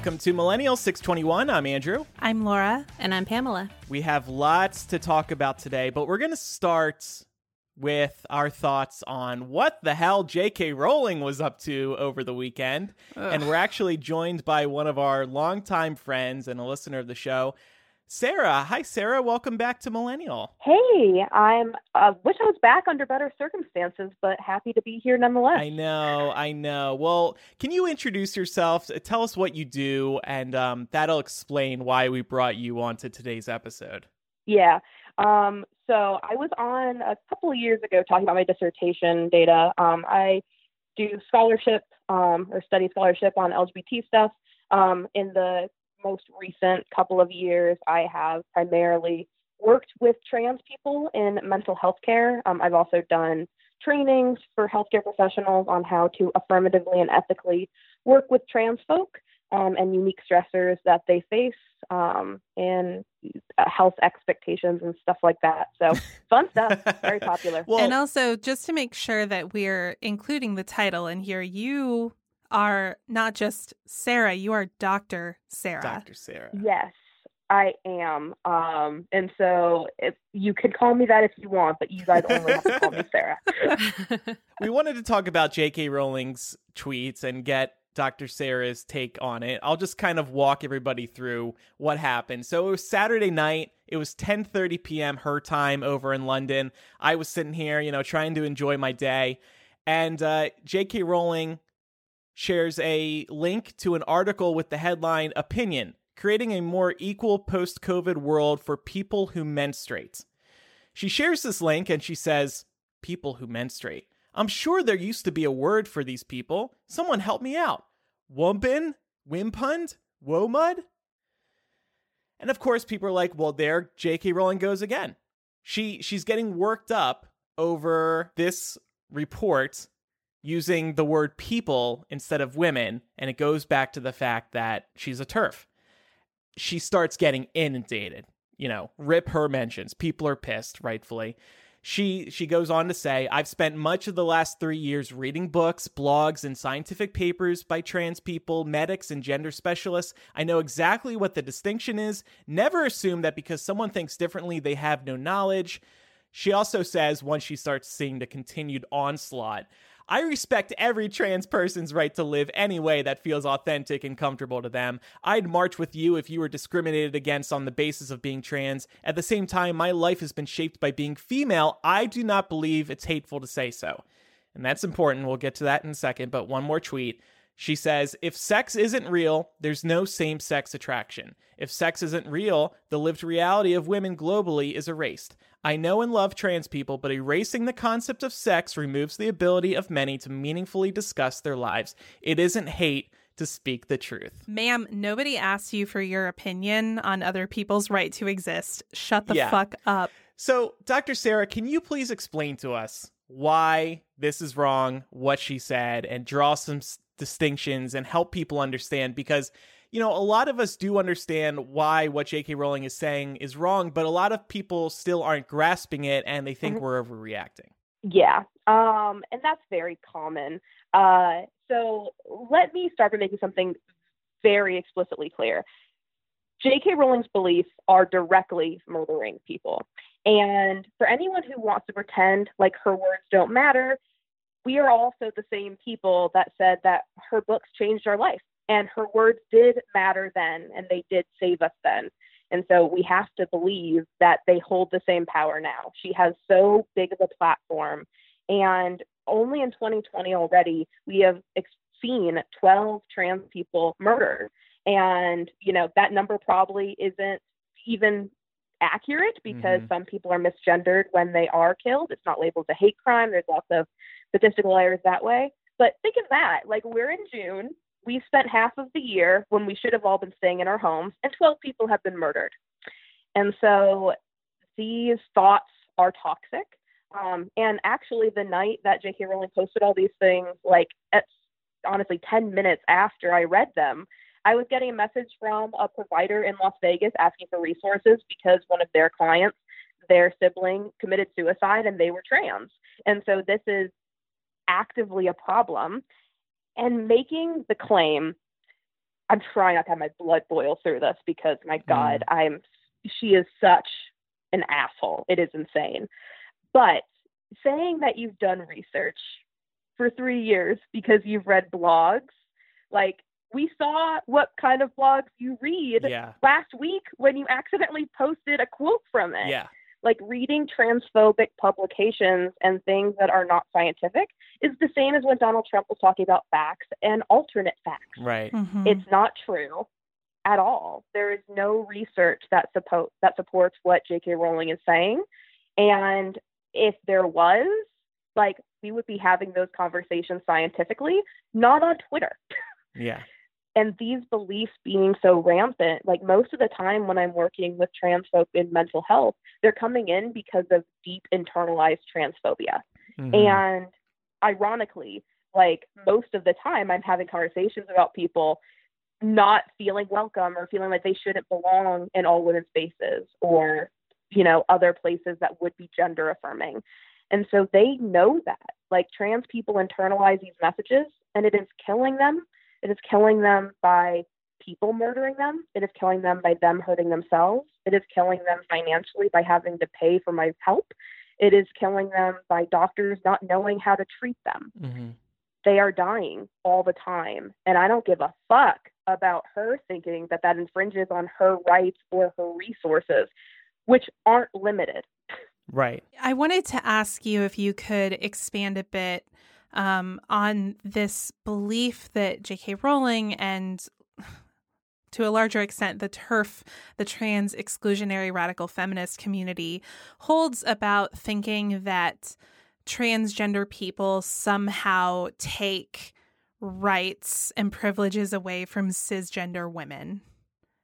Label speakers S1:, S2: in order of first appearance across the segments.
S1: Welcome to Millennial 621. I'm Andrew.
S2: I'm Laura.
S3: And I'm Pamela.
S1: We have lots to talk about today, but we're going to start with our thoughts on what the hell J.K. Rowling was up to over the weekend. Ugh. And we're actually joined by one of our longtime friends and a listener of the show, Sarah. Hi, Sarah. Welcome back to Millennial.
S4: Hey, I'm uh, wish I was back under better circumstances, but happy to be here nonetheless.
S1: I know, I know. Well, can you introduce yourself? Tell us what you do, and um, that'll explain why we brought you onto today's episode.
S4: Yeah. Um, so I was on a couple of years ago talking about my dissertation data. Um, I do scholarship um, or study scholarship on LGBT stuff um, in the most recent couple of years, I have primarily worked with trans people in mental health care. Um, I've also done trainings for healthcare professionals on how to affirmatively and ethically work with trans folk um, and unique stressors that they face um, and uh, health expectations and stuff like that. So fun stuff, very popular.
S2: Well, and also, just to make sure that we're including the title in here, you are not just Sarah, you are Dr. Sarah.
S1: Dr. Sarah.
S4: Yes, I am. Um, and so if you could call me that if you want, but you guys only have to call me Sarah.
S1: we wanted to talk about J.K. Rowling's tweets and get Dr. Sarah's take on it. I'll just kind of walk everybody through what happened. So it was Saturday night. It was 10:30 p.m. her time over in London. I was sitting here, you know, trying to enjoy my day, and uh, J.K. Rowling shares a link to an article with the headline Opinion Creating a More Equal Post COVID World for People Who Menstruate. She shares this link and she says, People who menstruate. I'm sure there used to be a word for these people. Someone help me out. Wumpin? Wimpund? Womud? And of course, people are like, well, there J.K. Rowling goes again. She she's getting worked up over this report using the word people instead of women, and it goes back to the fact that she's a TERF. She starts getting inundated. You know, rip her mentions. People are pissed, rightfully. She she goes on to say, I've spent much of the last three years reading books, blogs, and scientific papers by trans people, medics, and gender specialists. I know exactly what the distinction is. Never assume that because someone thinks differently, they have no knowledge. She also says once she starts seeing the continued onslaught I respect every trans person's right to live any way that feels authentic and comfortable to them. I'd march with you if you were discriminated against on the basis of being trans. At the same time, my life has been shaped by being female. I do not believe it's hateful to say so. And that's important. We'll get to that in a second. But one more tweet. She says, if sex isn't real, there's no same sex attraction. If sex isn't real, the lived reality of women globally is erased. I know and love trans people, but erasing the concept of sex removes the ability of many to meaningfully discuss their lives. It isn't hate to speak the truth.
S2: Ma'am, nobody asked you for your opinion on other people's right to exist. Shut the yeah. fuck up.
S1: So, Dr. Sarah, can you please explain to us why this is wrong, what she said, and draw some s- distinctions and help people understand? Because you know, a lot of us do understand why what J.K. Rowling is saying is wrong, but a lot of people still aren't grasping it and they think mm-hmm. we're overreacting.
S4: Yeah, um, and that's very common. Uh, so let me start by making something very explicitly clear. J.K. Rowling's beliefs are directly murdering people. And for anyone who wants to pretend like her words don't matter, we are also the same people that said that her books changed our life. And her words did matter then, and they did save us then. And so we have to believe that they hold the same power now. She has so big of a platform. And only in 2020 already, we have ex- seen 12 trans people murdered. And, you know, that number probably isn't even accurate because
S1: Mhm.
S4: some people are misgendered when they are killed. It's not labeled a hate crime. There's lots of statistical errors that way. But think of that. Like, we're in June. We spent half of the year when we should have all been staying in our homes, and 12 people have been murdered. And so these thoughts are toxic. Um, and actually, the night that J.K. Rowling posted all these things, like at honestly 10 minutes after I read them, I was getting a message from a provider in Las Vegas asking for resources because one of their clients, their sibling, committed suicide and they were trans. And so this is actively a problem. And making the claim, I'm trying not to have my blood boil through this because my mm. God, I'm she is such an asshole. It is insane. But saying that you've done research for three years because you've read blogs, like we saw what kind of blogs you read
S1: Yeah.
S4: last week when you accidentally posted a quote from it.
S1: Yeah.
S4: Like reading transphobic publications and things that are not scientific is the same as when Donald Trump was talking about facts and alternate facts.
S1: Right.
S2: Mhm.
S4: It's not true at all. There is no research that suppo- that supports what J.K. Rowling is saying, and if there was, like, we would be having those conversations scientifically, not on Twitter.
S1: Yeah.
S4: And these beliefs being so rampant, like most of the time when I'm working with trans folk in mental health, they're coming in because of deep internalized transphobia.
S1: Mhm.
S4: And ironically, like most of the time, I'm having conversations about people not feeling welcome or feeling like they shouldn't belong in all women's spaces or, you know, other places that would be gender affirming. And so they know that. Like trans people internalize these messages and it is killing them. It is killing them by people murdering them. It is killing them by them hurting themselves. It is killing them financially by having to pay for my help. It is killing them by doctors not knowing how to treat them.
S1: Mhm.
S4: They are dying all the time. And I don't give a fuck about her thinking that that infringes on her rights or her resources, which aren't limited.
S1: Right.
S2: I wanted to ask you if you could expand a bit um, on this belief that J.K. Rowling and to a larger extent, the TERF, the trans exclusionary radical feminist community, holds about thinking that transgender people somehow take rights and privileges away from cisgender women.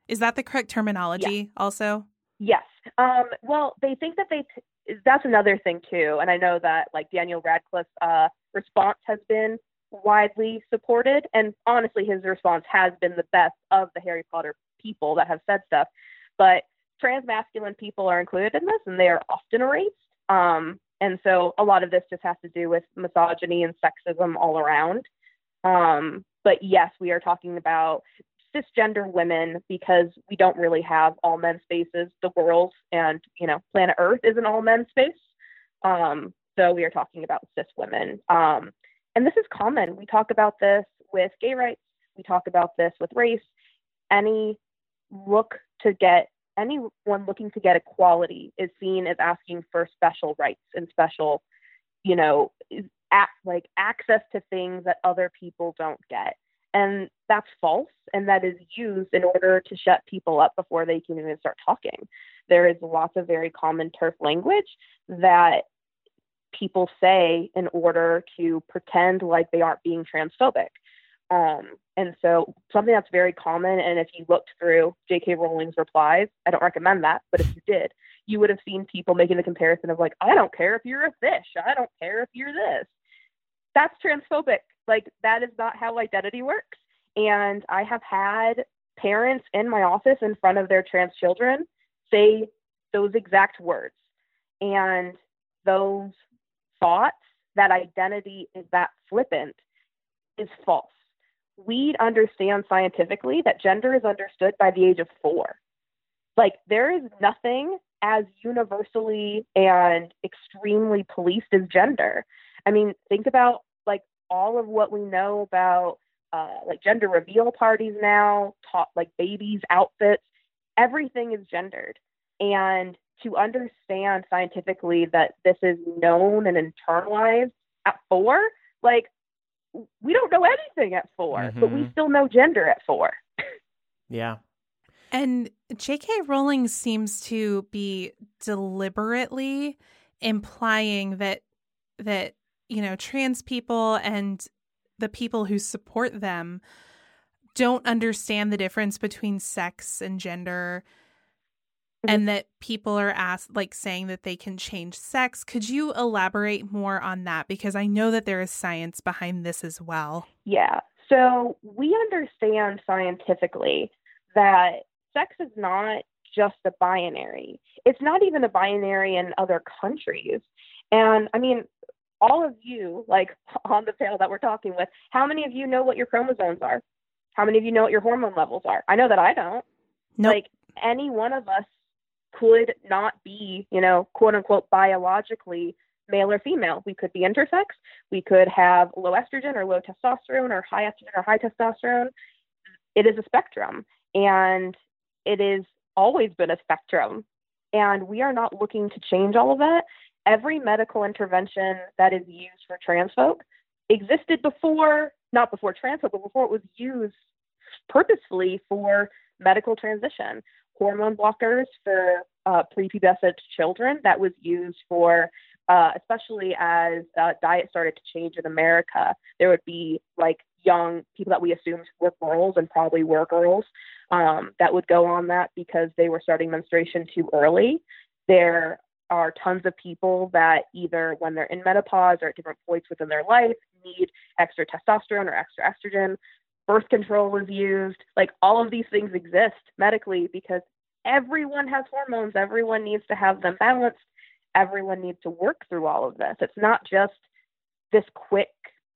S2: Is that the correct terminology also?
S4: Yes. Um, well, they think that they, t- that's another thing too. And I know that like Daniel Radcliffe, uh, response has been widely supported. And honestly, his response has been the best of the Harry Potter people that have said stuff. But trans masculine people are included in this and they are often erased. Um, and so a lot of this just has to do with misogyny and sexism all around. Um, but yes, we are talking about cisgender women because we don't really have all men spaces. The world and you know planet Earth is an all men space. Um, so we are talking about cis women. Um, and this is common. We talk about this with gay rights. We talk about this with race. Any look to get anyone looking to get equality is seen as asking for special rights and special, you know, like access to things that other people don't get. And that's false, and that is used in order to shut people up before they can even start talking. There is lots of very common TERF language that people say in order to pretend like they aren't being transphobic. Um, and so something that's very common, and if you looked through J.K. Rowling's replies, I don't recommend that, but if you did, you would have seen people making the comparison of like, I don't care if you're a fish, I don't care if you're this. That's transphobic. Like that is not how identity works. And I have had parents in my office in front of their trans children say those exact words. And those thoughts that identity is that flippant is false. We understand scientifically that gender is understood by the age of four. Like, there is nothing as universally and extremely policed as gender. I mean, think about like all of what we know about uh, like gender reveal parties now, taught like babies' outfits, everything is gendered. And to understand scientifically that this is known and internalized at four, like we don't know anything at 4
S1: Mm-hmm.
S4: but we still know gender at four.
S1: Yeah.
S2: And J.K. Rowling seems to be deliberately implying that that you know trans people and the people who support them don't understand the difference between sex and gender
S4: Mhm.
S2: and that people are asked like saying that they can change sex could you elaborate more on that because i know that there is science behind this as well
S4: Yeah. So we understand scientifically that sex is not just a binary. It's not even a binary in other countries. And I mean, all of you, like on the panel that we're talking with, how many of you know what your chromosomes are? How many of you know what your hormone levels are? I know that I don't.
S2: Nope.
S4: Like any one of us could not be, you know, quote unquote biologically male or female. We could be intersex. We could have low estrogen or low testosterone or high estrogen or high testosterone. It is a spectrum and it has always been a spectrum. And we are not looking to change all of that. Every medical intervention that is used for trans folk existed before, not before trans folk, but before it was used purposefully for medical transition. Hormone blockers for uh, prepubescent children that was used for, uh, especially as uh, diet started to change in America. There would be like young people that we assumed were girls and probably were girls um, that would go on that because they were starting menstruation too early. There are tons of people that either when they're in menopause or at different points within their life need extra testosterone or extra estrogen. Birth control is used. Like all of these things exist medically because everyone has hormones. Everyone needs to have them balanced. Everyone needs to work through all of this. It's not just this quick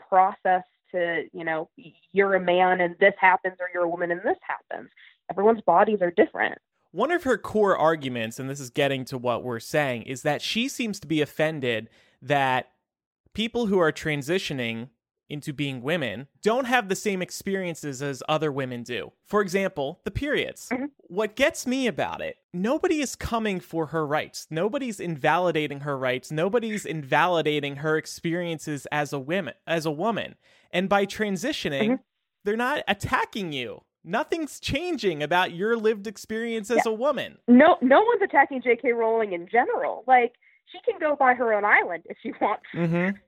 S4: process to, you know, you're a man and this happens or you're a woman and this happens. Everyone's bodies are different.
S1: One of her core arguments, and this is getting to what we're saying, is that she seems to be offended that people who are transitioning into being women don't have the same experiences as other women do. For example, the periods.
S4: Mhm.
S1: What gets me about it, nobody is coming for her rights. Nobody's invalidating her rights. Nobody's invalidating her experiences as a woman, as a woman. And by transitioning,
S4: Mhm.
S1: they're not attacking you. Nothing's changing about your lived experience as a woman.
S4: No no one's attacking JK Rowling in general. Like she can go by her own island if she wants.
S1: Mm-hmm.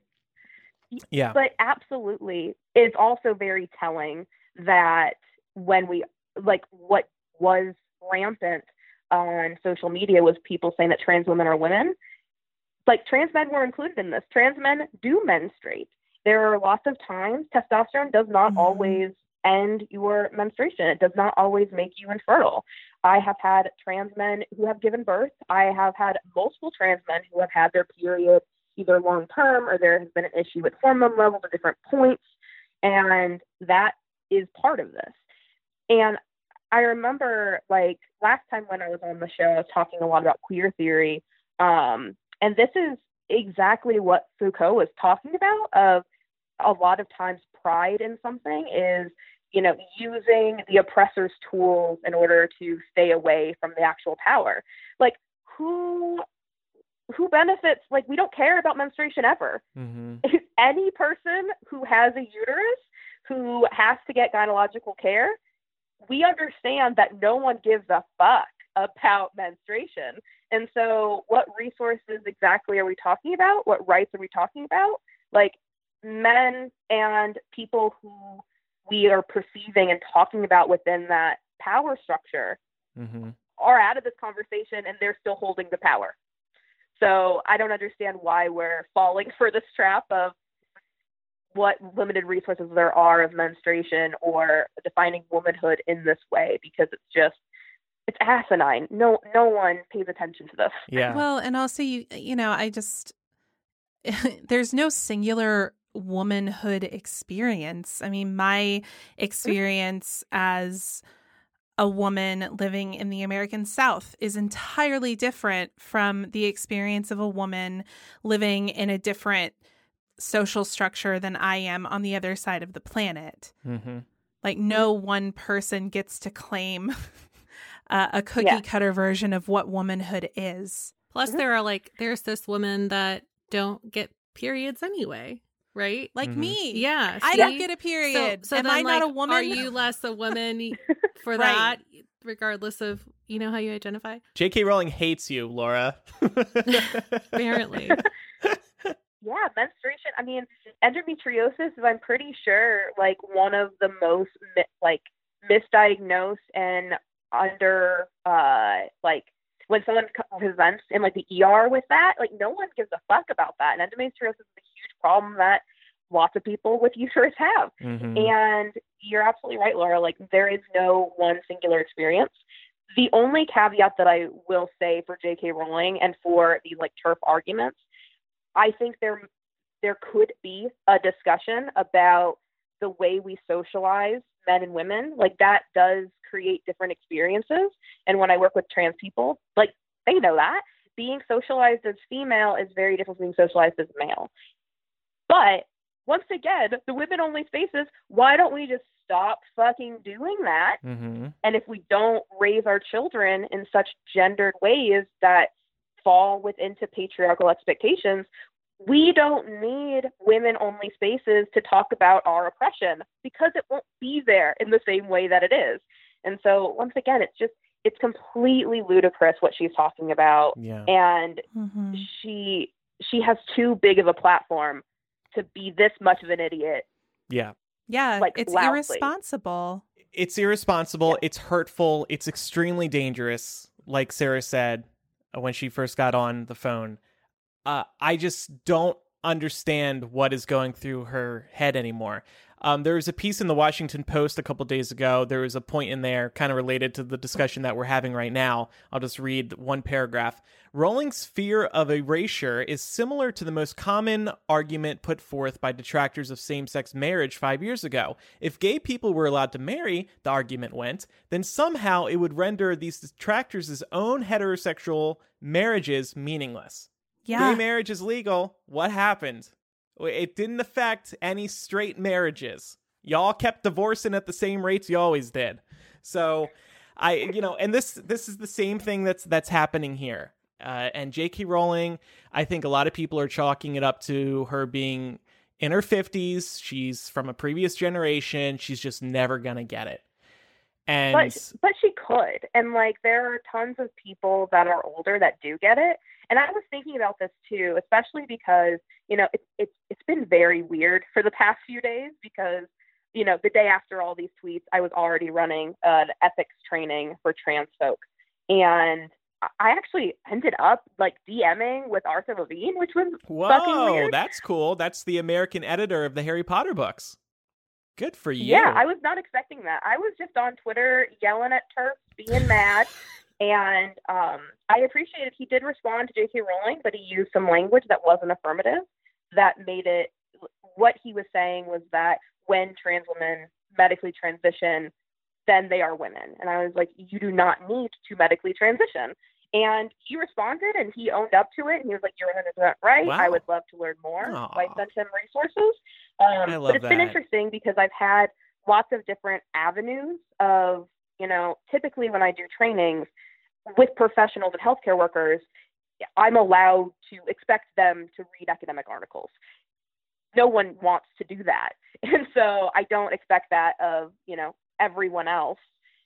S1: Yeah.
S4: But absolutely, it's also very telling that when we like what was rampant on social media was people saying that trans women are women. Like trans men were included in this. Trans men do menstruate. There are lots of times testosterone does not
S2: Mhm.
S4: always end your menstruation. It does not always make you infertile. I have had trans men who have given birth. I have had multiple trans men who have had their period either long term or there has been an issue with hormone levels at different points. And that is part of this. And I remember like last time when I was on the show, I was talking a lot about queer theory. Um, and this is exactly what Foucault was talking about of a lot of times pride in something is, you know, using the oppressor's tools in order to stay away from the actual power. Like who who benefits like we don't care about menstruation ever
S1: Mm-hmm.
S4: any person who has a uterus who has to get gynecological care, we understand that no one gives a fuck about menstruation. And so, what resources exactly are we talking about? What rights are we talking about? Like, men and people who we are perceiving and talking about within that power structure
S1: Mm-hmm.
S4: are out of this conversation and they're still holding the power. So I don't understand why we're falling for this trap of what limited resources there are of menstruation or defining womanhood in this way because it's just it's asinine. No no one pays attention to this.
S1: Yeah.
S2: Well, and also you you know, I just there's no singular womanhood experience. I mean, my mm-hmm. experience as a woman living in the American South is entirely different from the experience of a woman living in a different social structure than I am on the other side of the planet.
S1: mm-hmm.
S2: Like, no one person gets to claim uh, a cookie
S4: Yeah.
S2: cutter version of what womanhood is.
S3: Plus,
S4: Mhm.
S3: there are like there's this woman that don't get periods anyway. Right?
S2: Like
S1: Mhm.
S2: me.
S3: Yeah,
S2: I don't get a period.
S3: So, so
S2: Am
S3: then,
S2: I not a woman?
S3: Are you less a woman for
S2: Right.
S3: that, regardless of you know how you identify?
S1: J.K. Rowling hates you, Laura.
S3: Apparently,
S4: Yeah, menstruation. I mean, endometriosis is, I'm pretty sure, like one of the most mi- like misdiagnosed and under uh like when someone presents in like the ER with that, like no one gives a fuck about that. And endometriosis is a huge problem that lots of people with uterus have.
S1: Mhm.
S4: And you're absolutely right, Laura. Like there is no one singular experience. The only caveat that I will say for J.K. Rowling and for these like TERF arguments, I think there there could be a discussion about the way we socialize men and women. Like that does create different experiences. And when I work with trans people, like they know that being socialized as female is very different from being socialized as male. But once again, the women only spaces, why don't we just stop fucking doing that?
S1: Mhm.
S4: And if we don't raise our children in such gendered ways that fall within to patriarchal expectations, we don't need women only spaces to talk about our oppression because it won't be there in the same way that it is. And so once again, it's just it's completely ludicrous what she's talking about
S1: Yeah.
S4: and
S2: Mhm.
S4: she she has too big of a platform to be this much of an idiot.
S1: Yeah.
S2: Yeah,
S4: like,
S2: it's
S4: loudly.
S2: irresponsible.
S1: It's irresponsible.
S4: Yeah.
S1: It's hurtful. It's extremely dangerous. Like Sarah said uh, when she first got on the phone, uh, I just don't understand what is going through her head anymore. Um, there was a piece in the Washington Post a couple days ago. There was a point in there kind of related to the discussion that we're having right now. I'll just read one paragraph. Rowling's fear of erasure is similar to the most common argument put forth by detractors of same sex marriage five years ago. If gay people were allowed to marry, the argument went, then somehow it would render these detractors' own heterosexual marriages meaningless.
S2: Yeah.
S1: Gay marriage is legal. What happened? It didn't affect any straight marriages. Y'all kept divorcing at the same rates you always did. So, I, you know, and this this is the same thing that's that's happening here. Uh, and J.K. Rowling, I think a lot of people are chalking it up to her being in her fifties. She's from a previous generation. She's just never gonna get it. And
S4: But but she could. And like there are tons of people that are older that do get it. And I was thinking about this too, especially because, you know, it's it's it's been very weird for the past few days because, you know, the day after all these tweets, I was already running an ethics training for trans folk. And I- actually ended up like DMing with Arthur Levine, which was fucking
S1: whoa,
S4: weird.
S1: that's cool. That's the American editor of the Harry Potter books. Good for you.
S4: Yeah, I was not expecting that. I was just on Twitter yelling at TERFs, being mad, and um, I appreciated he did respond to J.K. Rowling, but he used some language that wasn't affirmative. That made it. What he was saying was that when trans women medically transition, then they are women, and I was like, you do not need to medically transition. And he responded and he owned up to it. And he was like, You're 100% right.
S1: Wow.
S4: I would love to learn more. So I sent him resources. Um,
S1: I love
S4: but it's been interesting because I've had lots of different avenues of, you know, typically when I do trainings with professionals and healthcare workers, I'm allowed to expect them to read academic articles. No one wants to do that. And so I don't expect that of, you know, everyone else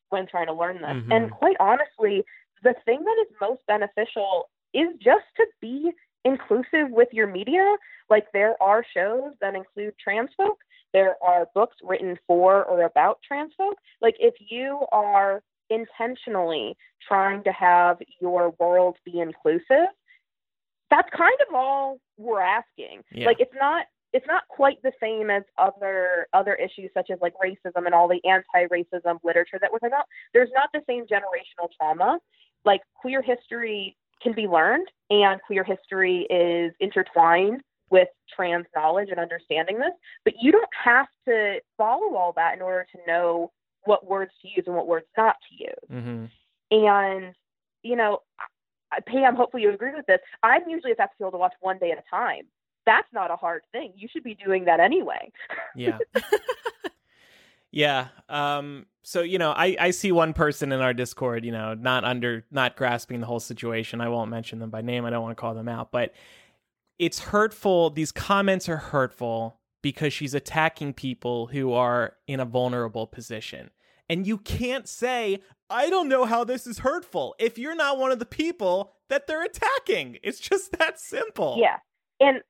S4: when trying to learn this.
S1: Mhm.
S4: And quite honestly, the thing that is most beneficial is just to be inclusive with your media. Like there are shows that include trans folk. There are books written for or about trans folk. Like if you are intentionally trying to have your world be inclusive, that's kind of all we're asking.
S1: Yeah.
S4: Like it's not it's not quite the same as other other issues such as like racism and all the anti-racism literature that we're talking about. There's not the same generational trauma. Like queer history can be learned and queer history is intertwined with trans knowledge and understanding this, but you don't have to follow all that in order to know what words to use and what words not to use.
S1: hmm
S4: And, you know, Pam, hopefully you agree with this. I'm usually at that field to watch one day at a time. That's not a hard thing. You should be doing that anyway.
S1: Yeah. yeah. Um, so, you know, I, I see one person in our Discord, you know, not under, not grasping the whole situation. I won't mention them by name. I don't want to call them out, but it's hurtful. These comments are hurtful. because she's attacking people who are in a vulnerable position. And you can't say, I don't know how this is hurtful if you're not one of the people that they're attacking. It's just that simple.
S4: Yeah. And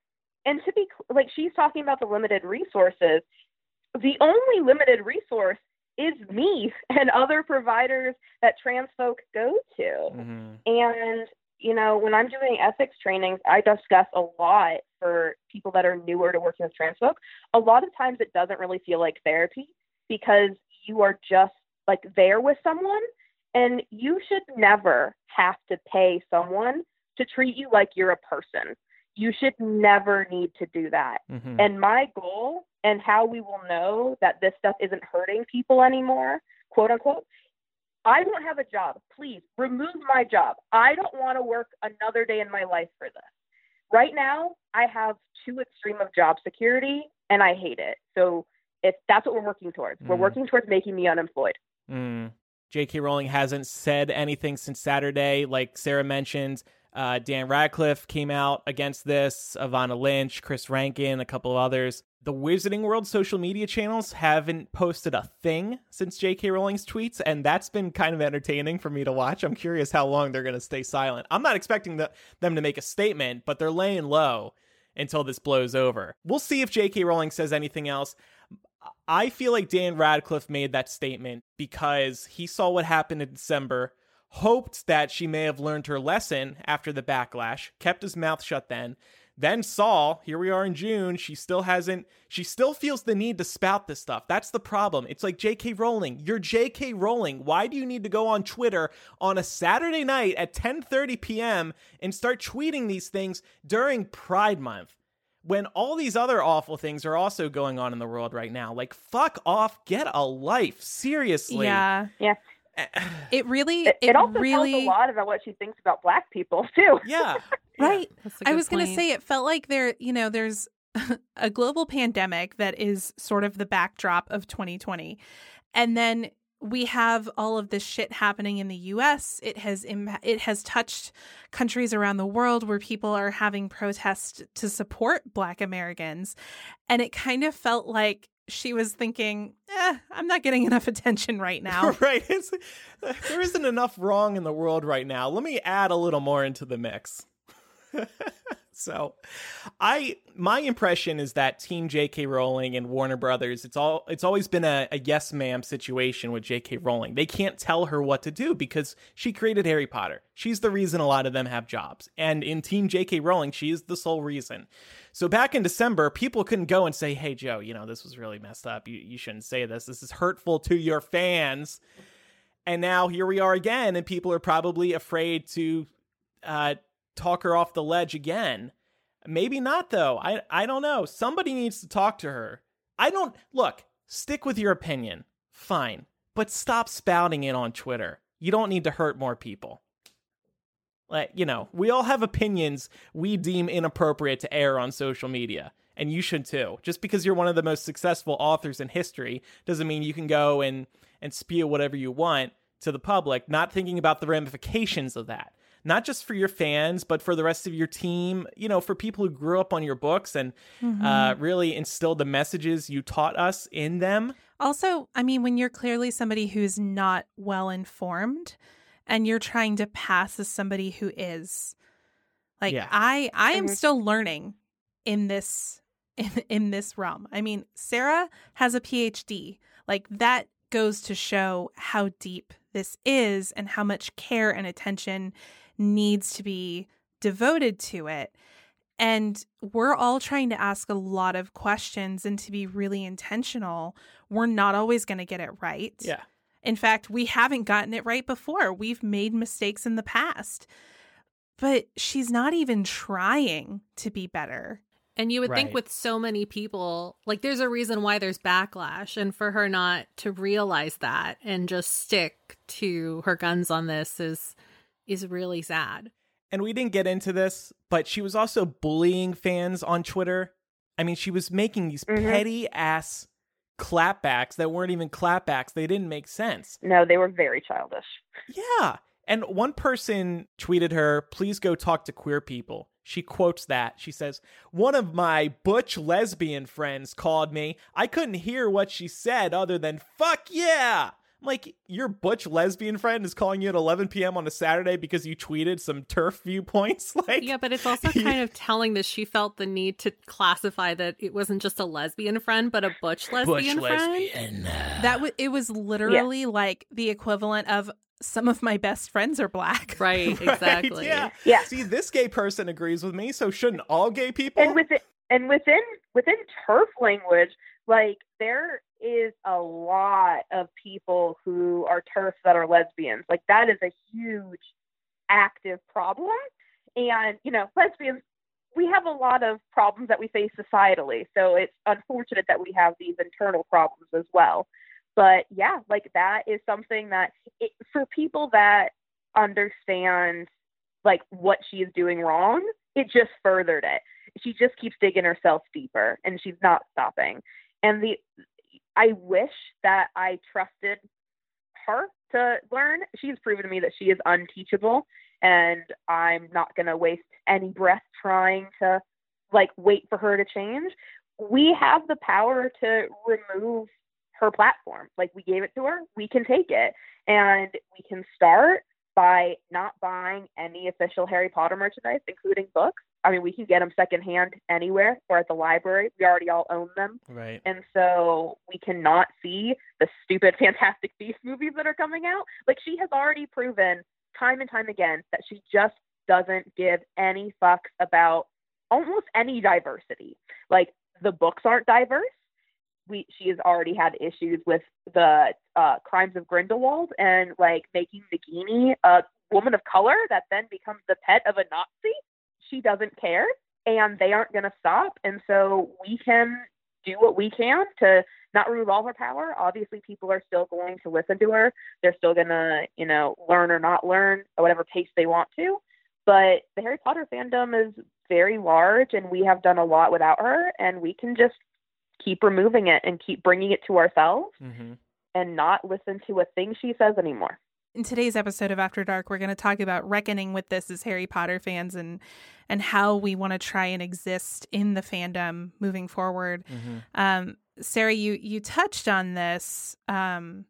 S4: and to be like she's talking about the limited resources. The only limited resource is me and other providers that trans folk go to.
S1: Mm-hmm.
S4: And you know, when I'm doing ethics trainings, I discuss a lot for people that are newer to working with trans folk. A lot of times it doesn't really feel like therapy because you are just like there with someone and you should never have to pay someone to treat you like you're a person. You should never need to do that.
S1: Mm-hmm.
S4: And my goal and how we will know that this stuff isn't hurting people anymore, quote unquote, I don't have a job. Please remove my job. I don't want to work another day in my life for this. Right now, I have too extreme of job security and I hate it. So if that's what we're working towards, we're
S1: Mm.
S4: working towards making me unemployed.
S1: Mm. J.K. Rowling hasn't said anything since Saturday. Like Sarah mentioned, uh, Dan Radcliffe came out against this, Evanna Lynch, Chris Rankin, a couple of others. The Wizarding World social media channels haven't posted a thing since J.K. Rowling's tweets, and that's been kind of entertaining for me to watch. I'm curious how long they're going to stay silent. I'm not expecting the, them to make a statement, but they're laying low until this blows over. We'll see if J.K. Rowling says anything else. I feel like Dan Radcliffe made that statement because he saw what happened in December, hoped that she may have learned her lesson after the backlash, kept his mouth shut then, then Saul, here we are in June, she still hasn't, she still feels the need to spout this stuff. That's the problem. It's like J.K. Rowling. You're J.K. Rowling. Why do you need to go on Twitter on a Saturday night at 10:30 p.m. and start tweeting these things during Pride Month? when all these other awful things are also going on in the world right now. Like, fuck off, get a life. Seriously.
S2: Yeah.
S4: Yeah.
S2: It really,
S4: It,
S2: it,
S4: it also
S2: really,
S4: tells a lot about what she thinks about black people too.
S1: Yeah.
S2: right.
S3: That's a
S2: I
S3: good
S2: was going to say it felt like there, you know, there's a global pandemic that is sort of the backdrop of 2020. And then we have all of this shit happening in the US. It has Im- it has touched countries around the world where people are having protests to support black Americans. And it kind of felt like she was thinking, eh, I'm not getting enough attention right now.
S1: right. It's, there isn't enough wrong in the world right now. Let me add a little more into the mix. so, I my impression is that Team J.K. Rowling and Warner Brothers, it's all it's always been a, a yes ma'am situation with J.K. Rowling. They can't tell her what to do because she created Harry Potter. She's the reason a lot of them have jobs, and in Team J.K. Rowling, she is the sole reason. So back in December, people couldn't go and say, "Hey Jo, you know this was really messed up. You you shouldn't say this. This is hurtful to your fans." And now here we are again, and people are probably afraid to uh, talk her off the ledge again. Maybe not though. I I don't know. Somebody needs to talk to her. I don't look. Stick with your opinion. Fine, but stop spouting it on Twitter. You don't need to hurt more people. Like, you know, we all have opinions we deem inappropriate to air on social media, and you should too. Just because you're one of the most successful authors in history doesn't mean you can go and and spew whatever you want to the public, not thinking about the ramifications of that. Not just for your fans, but for the rest of your team, you know, for people who grew up on your books and uh, really instilled the messages you taught us in them.
S2: Also, I mean, when you're clearly somebody who's not well informed and you're trying to pass as somebody who is, like
S1: Yeah.
S2: I, I am still learning in this in, in this realm. I mean, Sarah has a PhD. Like that goes to show how deep this is and how much care and attention needs to be devoted to it. And we're all trying to ask a lot of questions and to be really intentional. We're not always going to get it right.
S1: Yeah.
S2: In fact, we haven't gotten it right before. We've made mistakes in the past. But she's not even trying to be better.
S3: And you would
S1: Right.
S3: think with so many people, like there's a reason why there's backlash. And for her not to realize that and just stick to her guns on this is is really sad.
S1: and we didn't get into this, but she was also bullying fans on Twitter. I mean, she was making these
S4: Mhm.
S1: petty ass clapbacks that weren't even clapbacks. They didn't make sense.
S4: No, they were very childish.
S1: Yeah. And one person tweeted her, please go talk to queer people. She quotes that. She says, One of my butch lesbian friends called me. I couldn't hear what she said other than, fuck yeah. I'm like, your butch lesbian friend is calling you at 11 p.m. on a Saturday because you tweeted some TERF viewpoints? Like,
S3: Yeah, but it's also kind of telling that she felt the need to classify that it wasn't just a lesbian friend, but a butch lesbian
S1: butch
S3: friend.
S1: lesbian.
S2: That w- it was literally like the equivalent of some of my best friends are black.
S3: Right,
S1: Right,
S3: exactly.
S1: yeah.
S4: Yeah.
S1: See, this gay person agrees with me, so shouldn't all gay people?
S4: and within and within within TERF language, like there is a lot of people who are TERFs that are lesbians. Like that is a huge active problem. And, you know, lesbians we have a lot of problems that we face societally. So it's unfortunate that we have these internal problems as well. But yeah, like that is something that it, for people that understand like what she is doing wrong, it just furthered it. She just keeps digging herself deeper and she's not stopping. And the I wish that I trusted her to learn. She's proven to me that she is unteachable and I'm not going to waste any breath trying to like wait for her to change. We have the power to remove her platform. Like we gave it to her, we can take it. And we can start by not buying any official Harry Potter merchandise, including books. I mean, we can get them secondhand anywhere or at the library. We already all own them.
S1: Right.
S4: And so we cannot see the stupid Fantastic Beasts movies that are coming out. Like she has already proven time and time again that she just doesn't give any fucks about almost any diversity. Like the books aren't diverse. We she has already had issues with the uh, crimes of Grindelwald and like making Nagini a woman of color that then becomes the pet of a Nazi. She doesn't care, and they aren't going to stop. And so we can do what we can to not remove all her power. Obviously, people are still going to listen to her. They're still going to, you know, learn or not learn at whatever pace they want to. But the Harry Potter fandom is very large, and we have done a lot without her, and we can just keep removing it and keep bringing it to ourselves
S1: Mm-hmm.
S4: and not listen to a thing she says anymore.
S2: In today's episode of After Dark, we're going to talk about reckoning with this as Harry Potter fans and and how we want to try and exist in the fandom moving forward.
S1: Mm-hmm.
S2: Um, Sarah, you you touched on this um,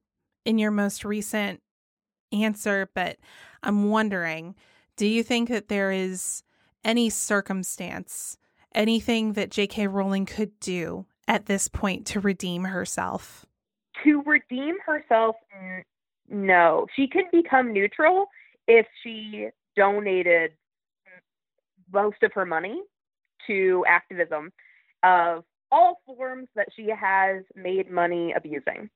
S2: in your most recent answer, but I'm wondering, do you think that there is any circumstance, anything that J.K. Rowling could do at this point to redeem herself?
S4: To redeem herself, n- no. She could become neutral if she donated most of her money to activism of all forms that she has made money abusing.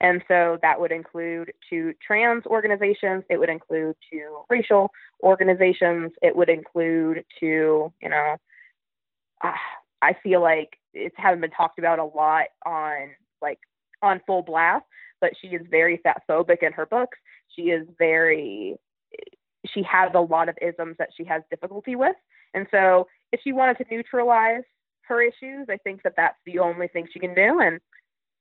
S4: And so that would include to trans organizations, it would include to racial organizations, it would include to, you know, uh, I feel like it's haven't been talked about a lot on like on full blast, but she is very fat phobic in her books. She is very she has a lot of isms that she has difficulty with. And so if she wanted to neutralize her issues, I think that that's the only thing she can do and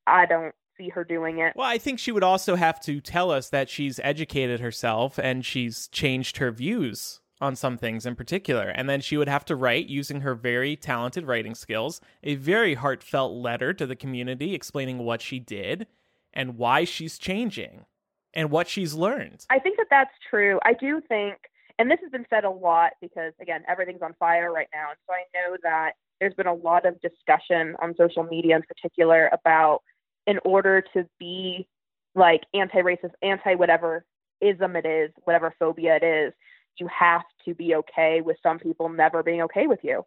S4: I don't see her doing it.
S1: Well, I think she would also have to tell us that she's educated herself and she's changed her views on some things in particular. And then she would have to write, using her very talented writing skills, a very heartfelt letter to the community explaining what she did and why she's changing and what she's learned.
S4: I think that that's true. I do think, and this has been said a lot because, again, everything's on fire right now. And so I know that there's been a lot of discussion on social media in particular about in order to be like anti racist, anti whatever ism it is, whatever phobia it is, you have to be okay with some people never being okay with you.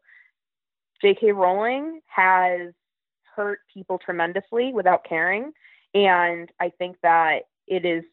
S4: J.K. Rowling has hurt people tremendously without caring. And I think that it is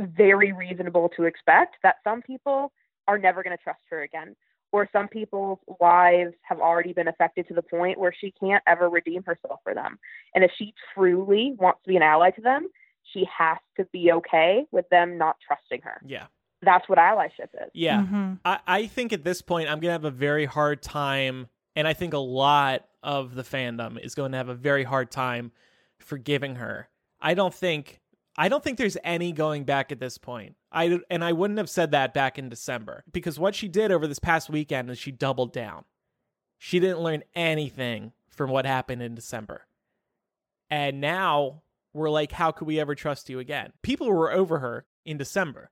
S4: very reasonable to expect that some people are never going to trust her again, or some people's lives have already been affected to the point where she can't ever redeem herself for them. And if she truly wants to be an ally to them, she has to be okay with them not trusting her.
S1: Yeah.
S4: That's what allyship is.
S1: Yeah.
S2: Mhm.
S1: I, I think at this point, I'm going to have a very hard time, and I think a lot of the fandom is going to have a very hard time forgiving her. I don't think I don't think there's any going back at this point. I and I wouldn't have said that back in December because what she did over this past weekend is she doubled down. She didn't learn anything from what happened in December. And now we're like how could we ever trust you again? People were over her in December.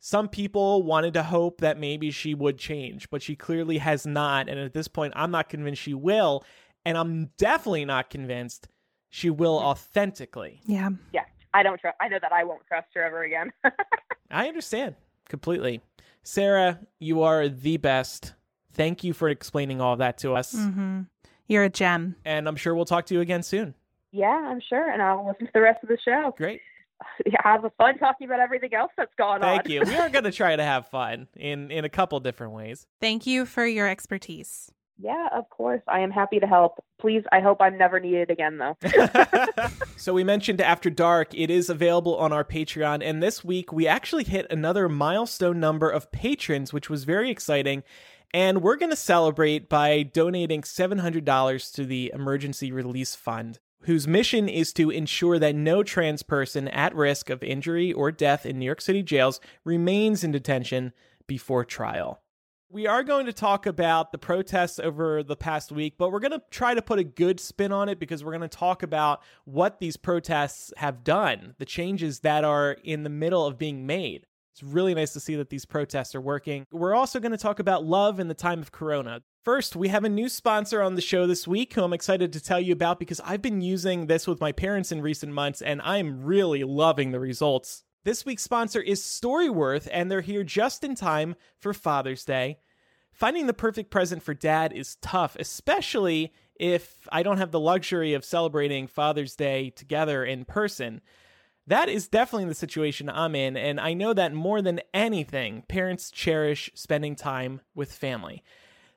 S1: Some people wanted to hope that maybe she would change, but she clearly has not and at this point I'm not convinced she will and I'm definitely not convinced she will authentically.
S2: Yeah.
S4: Yeah, I don't trust. I know that I won't trust her ever again.
S1: I understand completely. Sarah, you are the best. Thank you for explaining all of that to us.
S2: hmm You're a gem.
S1: And I'm sure we'll talk to you again soon.
S4: yeah, I'm sure, and I'll listen to the rest of the show.
S1: Great.
S4: Yeah, have fun talking about everything else that's going on.
S1: Thank you. We are going to try to have fun in in a couple different ways.
S2: Thank you for your expertise.
S4: Yeah, of course. I am happy to help. Please, I hope I'm never needed again, though.
S1: so we mentioned After Dark. It is available on our Patreon, and this week we actually hit another milestone number of patrons, which was very exciting. And we're going to celebrate by donating $700 to the Emergency Release Fund, whose mission is to ensure that no trans person at risk of injury or death in New York City jails remains in detention before trial. We are going to talk about the protests over the past week, but we're going to try to put a good spin on it because we're going to talk about what these protests have done, the changes that are in the middle of being made. It's really nice to see that these protests are working. We're also going to talk about love in the time of Corona. First, we have a new sponsor on the show this week who I'm excited to tell you about because I've been using this with my parents in recent months and I'm really loving the results. This week's sponsor is Storyworth, and they're here just in time for Father's Day. Finding the perfect present for dad is tough, especially if I don't have the luxury of celebrating Father's Day together in person. That is definitely the situation I'm in, and I know that more than anything, parents cherish spending time with family.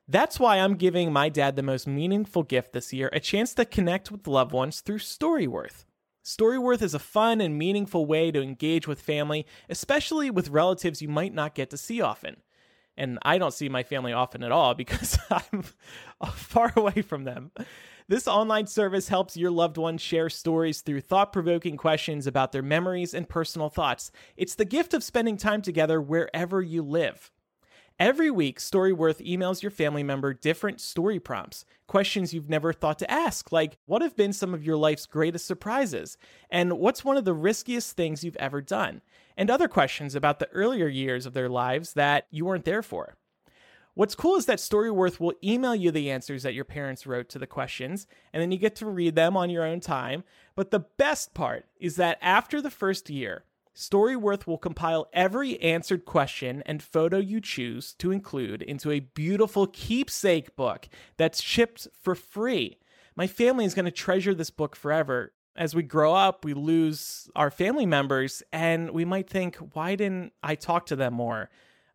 S1: That's why I'm giving my dad the most meaningful gift this year a chance to connect with loved ones through Storyworth. Storyworth is a fun and meaningful way to engage with family, especially with relatives you might not get to see often. And I don't see my family often at all because I'm far away from them. This online service helps your loved ones share stories through thought provoking questions about their memories and personal thoughts. It's the gift of spending time together wherever you live. Every week, Storyworth emails your family member different story prompts, questions you've never thought to ask, like what have been some of your life's greatest surprises? And what's one of the riskiest things you've ever done? And other questions about the earlier years of their lives that you weren't there for. What's cool is that Storyworth will email you the answers that your parents wrote to the questions, and then you get to read them on your own time. But the best part is that after the first year, Storyworth will compile every answered question and photo you choose to include into a beautiful keepsake book that's shipped for free. My family is going to treasure this book forever. As we grow up, we lose our family members, and we might think, why didn't I talk to them more?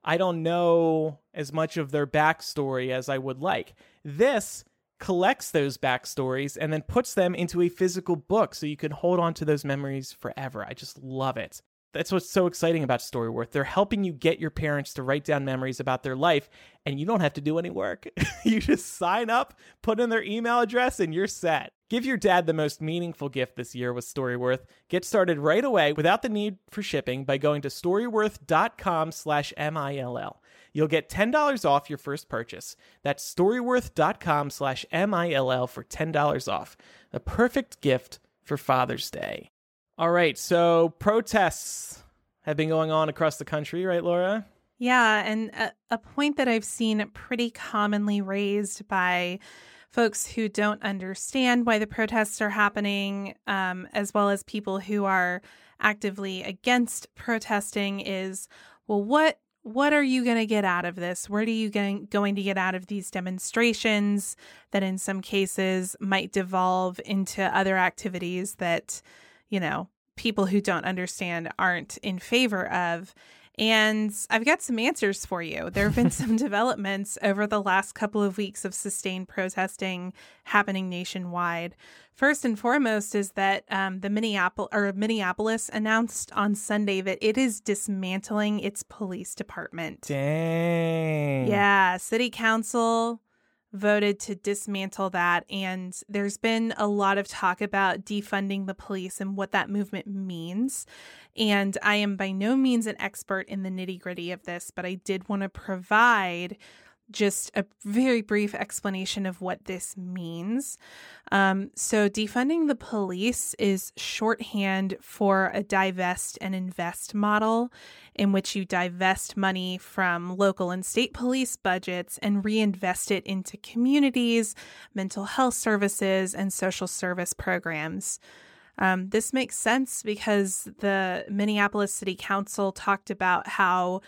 S1: I don't know as much of their backstory as I would like. This collects those backstories and then puts them into a physical book so you can hold on to those memories forever. I just love it. That's what's so exciting about Storyworth. They're helping you get your parents to write down memories about their life, and you don't have to do any work. you just sign up, put in their email address, and you're set. Give your dad the most meaningful gift this year with Storyworth. Get started right away without the need for shipping by going to storyworth.com slash M-I-L-L. You'll get $10 off your first purchase. That's storyworth.com slash M-I-L-L for $10 off. The perfect gift for Father's Day. All right, so protests have been going on across the country, right, Laura?
S2: Yeah, and a, a point that I've seen pretty commonly raised by folks who don't understand why the protests are happening, um, as well as people who are actively against protesting, is well, what what are you going to get out of this? What are you going, going to get out of these demonstrations that, in some cases, might devolve into other activities that, you know, people who don't understand aren't in favor of? And I've got some answers for you. There have been some developments over the last couple of weeks of sustained protesting happening nationwide. First and foremost is that um, the Minneapolis or Minneapolis announced on Sunday that it is dismantling its police department.
S1: Dang.
S2: Yeah, city council voted to dismantle that. And there's been a lot of talk about defunding the police and what that movement means. And I am by no means an expert in the nitty gritty of this, but I did want to provide just a very brief explanation of what this means. Um, so, defunding the police is shorthand for a divest and invest model in which you divest money from local and state police budgets and reinvest it into communities, mental health services, and social service programs. Um, this makes sense because the Minneapolis City Council talked about how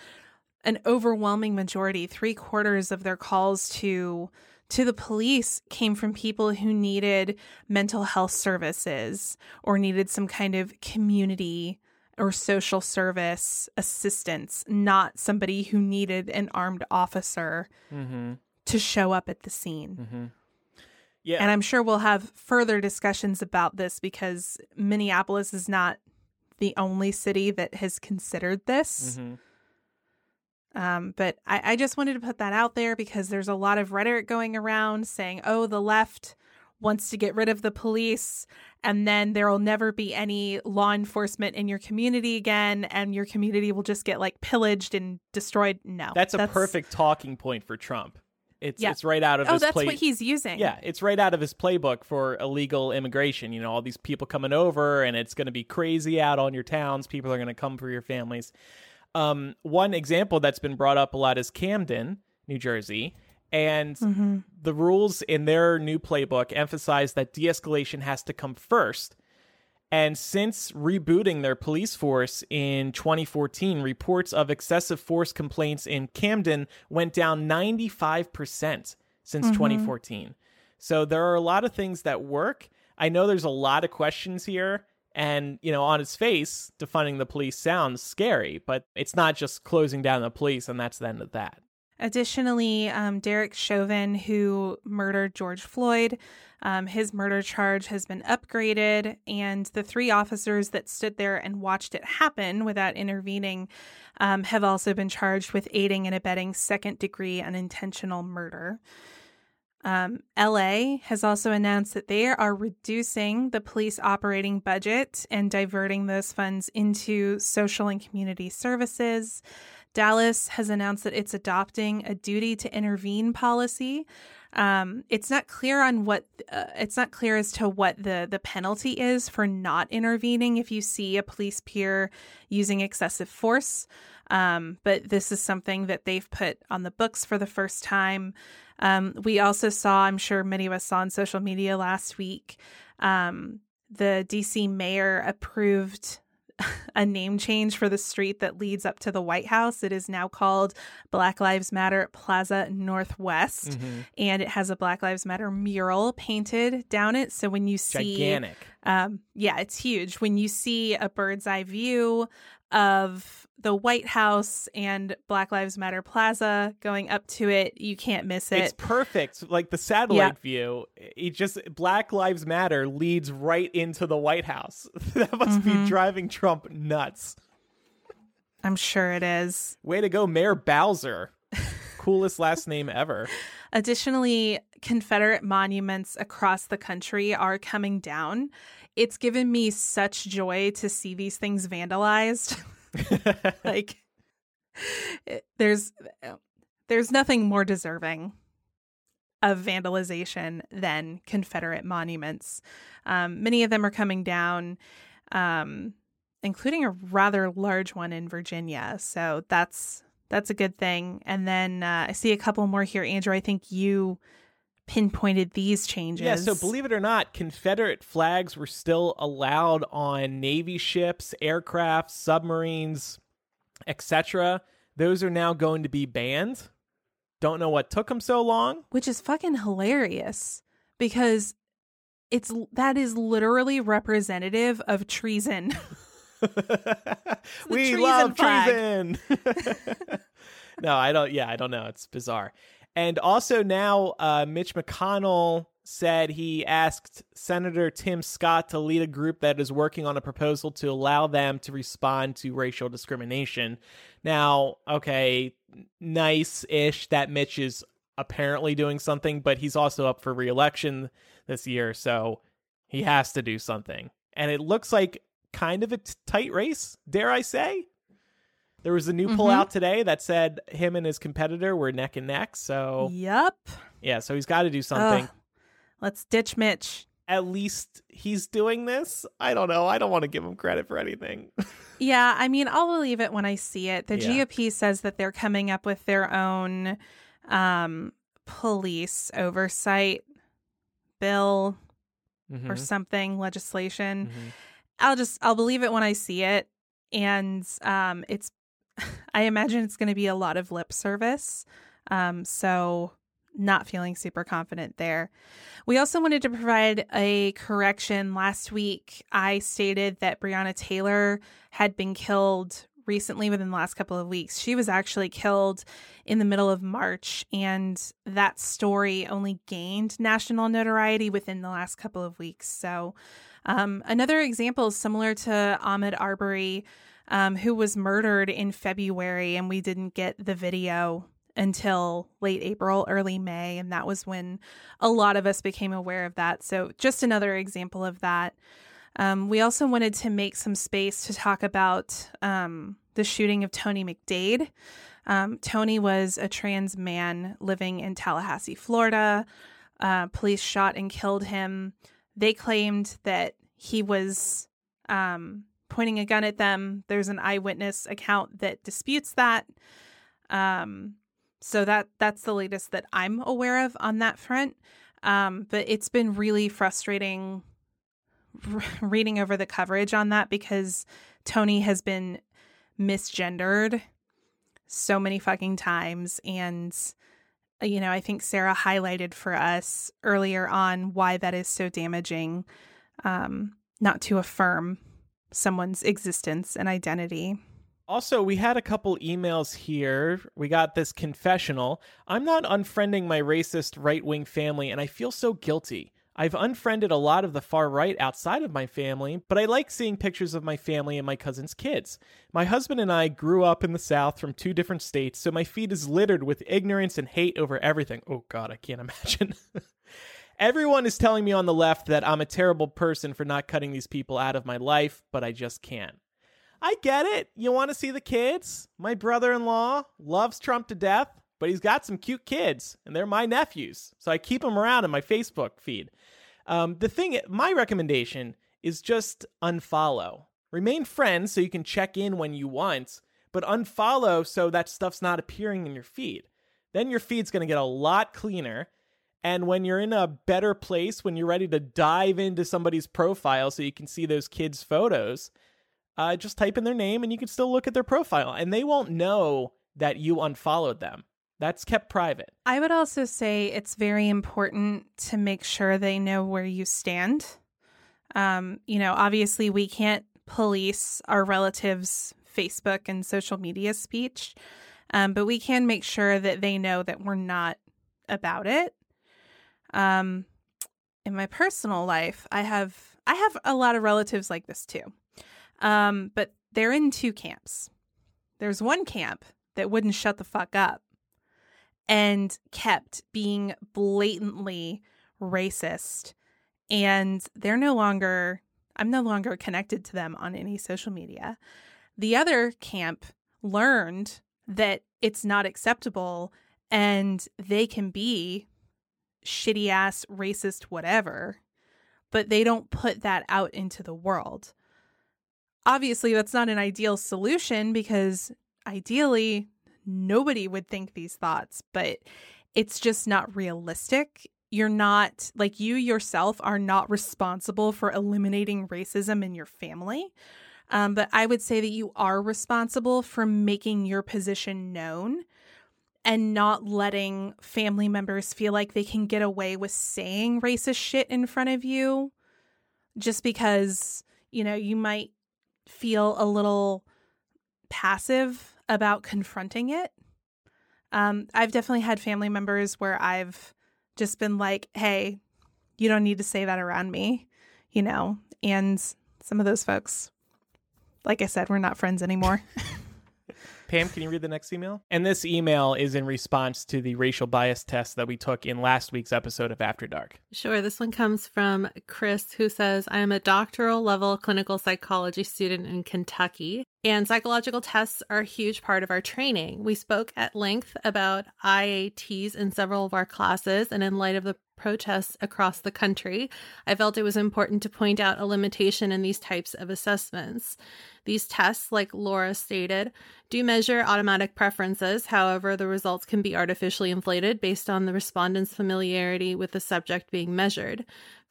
S2: an overwhelming majority, three quarters of their calls to to the police came from people who needed mental health services or needed some kind of community or social service assistance, not somebody who needed an armed officer
S1: Mm-hmm.
S2: to show up at the scene.
S1: Mm-hmm. Yeah.
S2: And I'm sure we'll have further discussions about this because Minneapolis is not the only city that has considered this.
S1: mm-hmm.
S2: Um, but I, I just wanted to put that out there because there's a lot of rhetoric going around saying, oh, the left wants to get rid of the police, and then there will never be any law enforcement in your community again, and your community will just get like pillaged and destroyed. No,
S1: That's a perfect talking point for Trump. It's
S2: Yeah.
S1: it's right out of
S2: Oh,
S1: his
S2: that's
S1: play.
S2: what he's using.
S1: Yeah, it's right out of his playbook for illegal immigration. You know, all these people coming over, and it's going to be crazy out on your towns. People are going to come for your families. Um, one example that's been brought up a lot is Camden, New Jersey, and
S2: Mm-hmm.
S1: the rules in their new playbook emphasize that de-escalation has to come first. And since rebooting their police force in 2014, reports of excessive force complaints in Camden went down 95% since 2014. So there are a lot of things that work. I know there's a lot of questions here. And, you know, on its face, defunding the police sounds scary, but it's not just closing down the police and that's the end of that.
S2: Additionally, um, Derek Chauvin, who murdered George Floyd, um, his murder charge has been upgraded, and the three officers that stood there and watched it happen without intervening um, have also been charged with aiding and abetting second degree unintentional murder. Um, LA has also announced that they are reducing the police operating budget and diverting those funds into social and community services. Dallas has announced that it's adopting a duty to intervene policy. Um, it's not clear on what uh, it's not clear as to what the the penalty is for not intervening if you see a police peer using excessive force. Um, but this is something that they've put on the books for the first time. Um, we also saw, I'm sure many of us saw on social media last week, um, the DC mayor approved a name change for the street that leads up to the White House. It is now called Black Lives Matter Plaza Northwest, and it has a Black Lives Matter mural painted down it. So when you see,
S1: Gigantic.
S2: um, yeah, it's huge. When you see a bird's eye view of the White House and Black Lives Matter Plaza going up to it, you can't miss it.
S1: It's perfect. Like the satellite view, it just Black Lives Matter leads right into the White House. that must
S2: Mm-hmm.
S1: be driving Trump nuts.
S2: I'm sure it is.
S1: Way to go, Mayor Bowser. Coolest last name ever.
S2: Additionally, Confederate monuments across the country are coming down. It's given me such joy to see these things vandalized. like it- there's there's nothing more deserving of vandalization than Confederate monuments. Um, many of them are coming down, um, including a rather large one in Virginia. So that's that's a good thing. And then uh, I see a couple more here, Andrew. I think you pinpointed these changes.
S1: Yeah, so believe it or not, Confederate flags were still allowed on Navy ships, aircraft, submarines, etc. Those are now going to be banned. Don't know what took them so long.
S2: which is fucking hilarious because it's that is literally representative of treason.
S1: we
S2: treason
S1: love
S2: flag.
S1: treason. no, I don't. Yeah, I don't know. It's bizarre. And also now, uh, Mitch McConnell said he asked Senator Tim Scott to lead a group that is working on a proposal to allow them to respond to racial discrimination. Now, okay, nice ish that Mitch is apparently doing something, but he's also up for reelection this year, so he has to do something. And it looks like kind of a t- tight race, dare I say? There was a new poll
S2: Mhm.
S1: out today that said him and his competitor were neck and neck. So,
S2: Yep.
S1: yeah, so he's got to do something.
S2: Ugh. Let's ditch Mitch.
S1: At least he's doing this. I don't know. I don't want to give him credit for anything.
S2: Yeah, I mean, I'll believe it when I see it. The
S1: Yeah.
S2: GOP says that they're coming up with their own um, police oversight bill or
S1: Mhm.
S2: something, legislation.
S1: Mhm.
S2: I'll just I'll believe it when I see it, and um, it's I imagine it's going to be a lot of lip service. Um, so not feeling super confident there. We also wanted to provide a correction. Last week, I stated that Breonna Taylor had been killed recently within the last couple of weeks. She was actually killed in the middle of March, and that story only gained national notoriety within the last couple of weeks. So, um, another example similar to Ahmaud Arbery, um, who was murdered in February, and we didn't get the video until late April, early May. And that was when a lot of us became aware of that. So, just another example of that. Um, we also wanted to make some space to talk about um, the shooting of Tony McDade. Um, Tony was a trans man living in Tallahassee, Florida. Uh, police shot and killed him. They claimed that he was um, pointing a gun at them. There's an eyewitness account that disputes that. Um, so that that's the latest that I'm aware of on that front. Um, but it's been really frustrating reading over the coverage on that because Tony has been misgendered so many fucking times and uh, you know, I think Sarah highlighted for us earlier on why that is so damaging um not to affirm someone's existence and identity.
S1: Also, we had a couple emails here. We got this confessional. I'm not unfriending my racist right wing family, and I feel so guilty. I've unfriended a lot of the far right outside of my family, but I like seeing pictures of my family and my cousin's kids. My husband and I grew up in the South from two different states, so my feed is littered with ignorance and hate over everything. Oh, God, I can't imagine. Everyone is telling me on the left that I'm a terrible person for not cutting these people out of my life, but I just can't. I get it. You want to see the kids? My brother in law loves Trump to death, but he's got some cute kids, and they're my nephews. So I keep them around in my Facebook feed. Um, the thing, my recommendation is just unfollow. Remain friends so you can check in when you want, but unfollow so that stuff's not appearing in your feed. Then your feed's going to get a lot cleaner. And when you're in a better place, when you're ready to dive into somebody's profile so you can see those kids' photos, uh, just type in their name and you can still look at their profile and they won't know that you unfollowed them. That's kept private.
S2: I would also say it's very important to make sure they know where you stand. Um, you know, obviously, we can't police our relatives' Facebook and social media speech, um, but we can make sure that they know that we're not about it. Um, in my personal life, I have I have a lot of relatives like this too, um, but they're in two camps. There's one camp that wouldn't shut the fuck up and kept being blatantly racist and they're no longer I'm no longer connected to them on any social media. The other camp learned that it's not acceptable and they can be shitty ass racist whatever, but they don't put that out into the world. Obviously, that's not an ideal solution because ideally nobody would think these thoughts, but it's just not realistic. You're not, like, you yourself are not responsible for eliminating racism in your family. Um, but I would say that you are responsible for making your position known and not letting family members feel like they can get away with saying racist shit in front of you just because, you know, you might feel a little passive about confronting it. Um, I've definitely had family members where I've just been like, hey, you don't need to say that around me, you know? And some of those folks, like I said, we're not friends anymore.
S1: Pam, can you read the next email? And this email is in response to the racial bias test that we took in last week's episode of After Dark.
S3: Sure. This one comes from Chris, who says, I am a doctoral level clinical psychology student in Kentucky, and psychological tests are a huge part of our training. We spoke at length about IATs in several of our classes, and in light of the protests across the country, I felt it was important to point out a limitation in these types of assessments. These tests, like Laura stated, do measure automatic preferences. However, the results can be artificially inflated based on the respondent's familiarity with the subject being measured.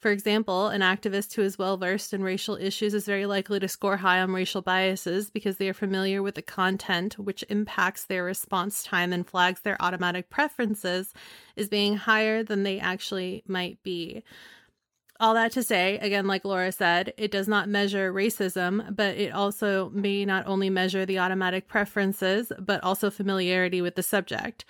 S3: For example, an activist who is well versed in racial issues is very likely to score high on racial biases because they are familiar with the content, which impacts their response time and flags their automatic preferences as being higher than they actually might be. All that to say, again, like Laura said, it does not measure racism, but it also may not only measure the automatic preferences, but also familiarity with the subject.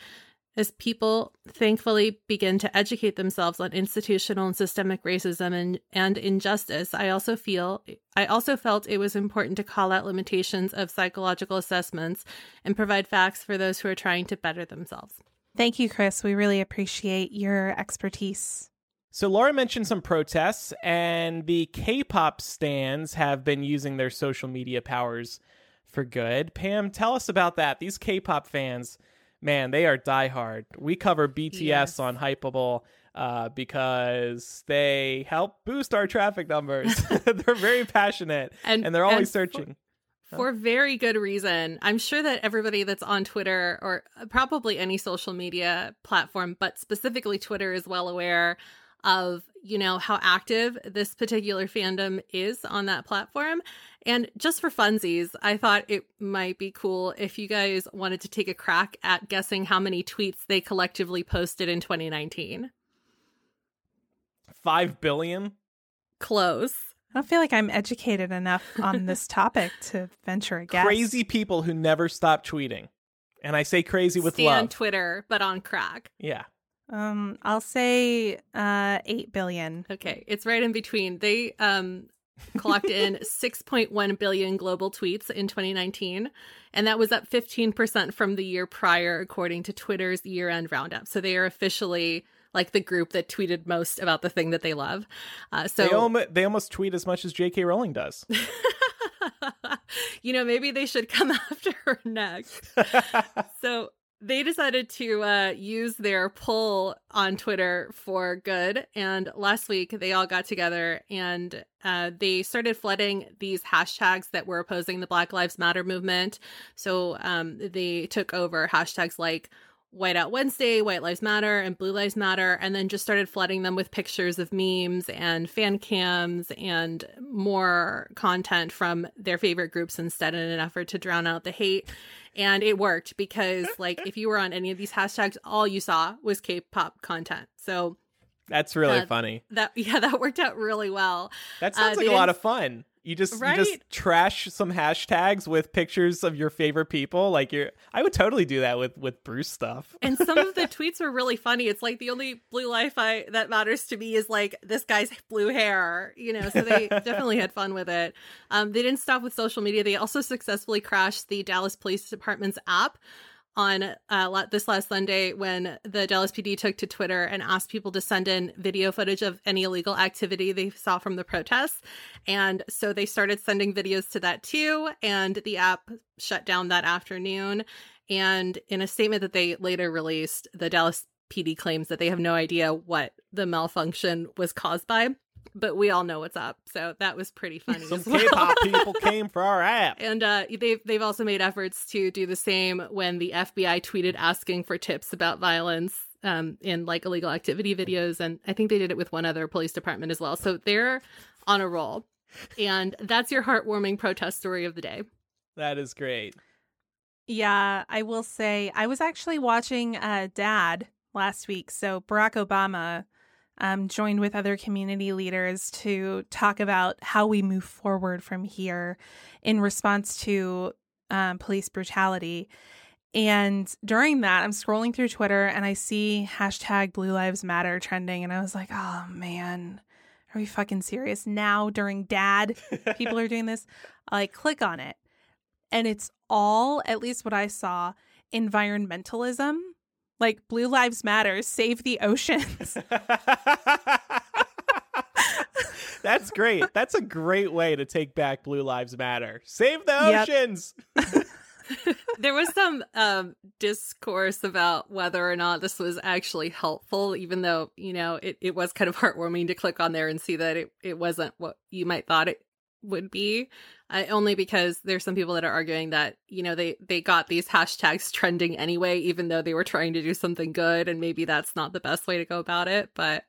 S3: As people thankfully begin to educate themselves on institutional and systemic racism and, and injustice, I also feel I also felt it was important to call out limitations of psychological assessments and provide facts for those who are trying to better themselves.
S2: Thank you, Chris. We really appreciate your expertise.
S1: So Laura mentioned some protests, and the K-pop stans have been using their social media powers for good. Pam, tell us about that. These K-pop fans, man, they are diehard. We cover BTS
S3: Yes.
S1: on Hypable uh, because they help boost our traffic numbers. they're very passionate, and,
S3: And-
S1: they're always
S3: and for-
S1: searching.
S3: For very good reason. I'm sure that everybody that's on Twitter or probably any social media platform, but specifically Twitter, is well aware of, you know, how active this particular fandom is on that platform. And just for funsies, I thought it might be cool if you guys wanted to take a crack at guessing how many tweets they collectively posted in 2019.
S1: Five billion.
S3: Close.
S2: I don't feel like I'm educated enough on this topic to venture a guess.
S1: Crazy people who never stop tweeting, and I say crazy with
S3: Stay on. Twitter, but on crack.
S1: yeah.
S2: Um, I'll say uh, eight billion.
S3: Okay, it's right in between. They um clocked in 6.1 billion global tweets in 2019, and that was up 15% from the year prior, according to Twitter's year-end roundup. So they are officially like the group that tweeted most about the thing that they love. Uh, so
S1: they, almost, they almost tweet as much as J.K. Rowling does.
S3: you know, maybe they should come after her next. so they decided to uh, use their poll on Twitter for good. And last week, they all got together and uh, they started flooding these hashtags that were opposing the Black Lives Matter movement. So um, they took over hashtags like Whiteout Wednesday, White Lives Matter, and Blue Lives Matter, and then just started flooding them with pictures of memes and fan cams and more content from their favorite groups instead in an effort to drown out the hate. And it worked because, like, if you were on any of these hashtags, all you saw was K pop content. So
S1: That's really
S3: Uh,
S1: funny.
S3: that, yeah, that worked out really well.
S1: That
S3: uh,
S1: sounds
S3: they
S1: like a lot of fun. You just you just trash some hashtags with pictures of your favorite people. Like you're, I would totally do that with with Bruce stuff.
S3: and some of the tweets were really funny. It's like the only blue life I that matters to me is like this guy's blue hair, you know. So they definitely had fun with it. Um, they didn't stop with social media. They also successfully crashed the Dallas Police Department's app on uh, this last Sunday when the Dallas PD took to Twitter and asked people to send in video footage of any illegal activity they saw from the protests. And so they started sending videos to that too. And the app shut down that afternoon. And in a statement that they later released, the Dallas PD claims that they have no idea what the malfunction was caused by, but we all know what's up. So that was pretty funny.
S1: Some
S3: as well.
S1: K-pop people came for our app.
S3: And uh, they've they've also made efforts to do the same when the FBI tweeted asking for tips about violence um, in like illegal activity videos, and I think they did it with one other police department as well. So they're on a roll, and that's your heartwarming protest story of the day.
S1: That is great.
S2: Yeah, I will say I was actually watching uh, Dad last week. So Barack Obama um, joined with other community leaders to talk about how we move forward from here in response to um, police brutality. And during that, I'm scrolling through Twitter and I see hashtag Blue Lives Matter trending. And I was like, oh man, are we fucking serious? Now, during dad, people are doing this. I like click on it. and it's all, at least what I saw, environmentalism. Like Blue Lives Matter, save the oceans.
S1: That's great. That's a great way to take back Blue Lives Matter. Save the
S2: Yep.
S1: oceans.
S3: there was some um discourse about whether or not this was actually helpful even though you know it, it was kind of heartwarming to click on there and see that it, it wasn't what you might thought it would be uh, only because there's some people that are arguing that you know they they got these hashtags trending anyway even though they were trying to do something good and maybe that's not the best way to go about it but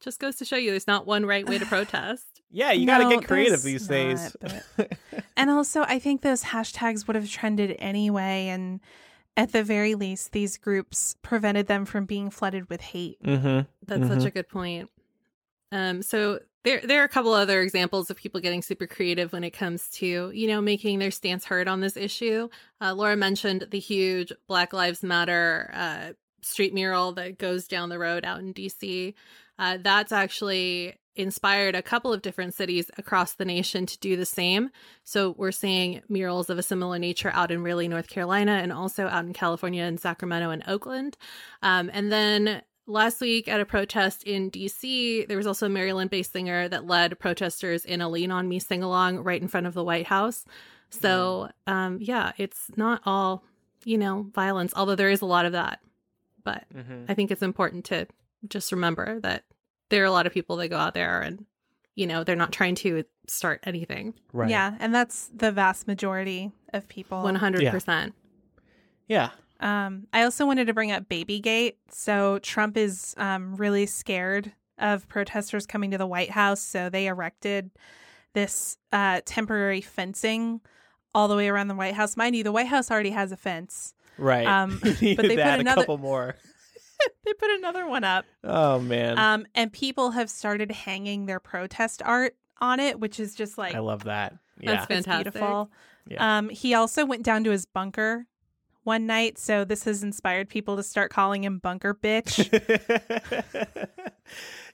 S3: just goes to show you there's not one right way to protest
S1: Yeah, you got to get creative
S2: there's
S1: these days.
S2: not, and also, I think those hashtags would have trended anyway. And at the very least, these groups prevented them from being flooded with hate.
S1: mm-hmm.
S3: That's such a good point. Um, so there there are a couple other examples of people getting super creative when it comes to you know making their stance heard on this issue. Uh, Laura mentioned the huge Black Lives Matter uh, street mural that goes down the road out in DC. Uh, that's actually inspired a couple of different cities across the nation to do the same. So we're seeing murals of a similar nature out in Raleigh, North Carolina, and also out in California in Sacramento and Oakland. Um, and then last week at a protest in DC, there was also a Maryland based singer that led protesters in a Lean On Me sing along right in front of the White House. So, um, yeah, it's not all, you know, violence, although there is a lot of that. But
S1: Mm-hmm.
S3: I think it's important to just remember that there are a lot of people that go out there and, you know, they're not trying to start anything.
S1: Right.
S2: Yeah. And that's the vast majority of people.
S3: 100%.
S1: Yeah.
S2: Um, I also wanted to bring up Babygate. So Trump is um, really scared of protesters coming to the White House. So they erected this uh, temporary fencing all the way around the White House. Mind you, the White House already has a fence.
S1: Right.
S2: Um, but
S1: needed
S2: they put another-
S1: a couple more.
S2: they put another one up.
S1: Oh man.
S2: Um, and people have started hanging their protest art on it, which is just like
S1: I love that. Yeah.
S3: That's
S2: it's
S3: fantastic.
S2: beautiful.
S1: Yeah.
S2: Um, he also went down to his bunker one night, so this has inspired people to start calling him Bunker Bitch.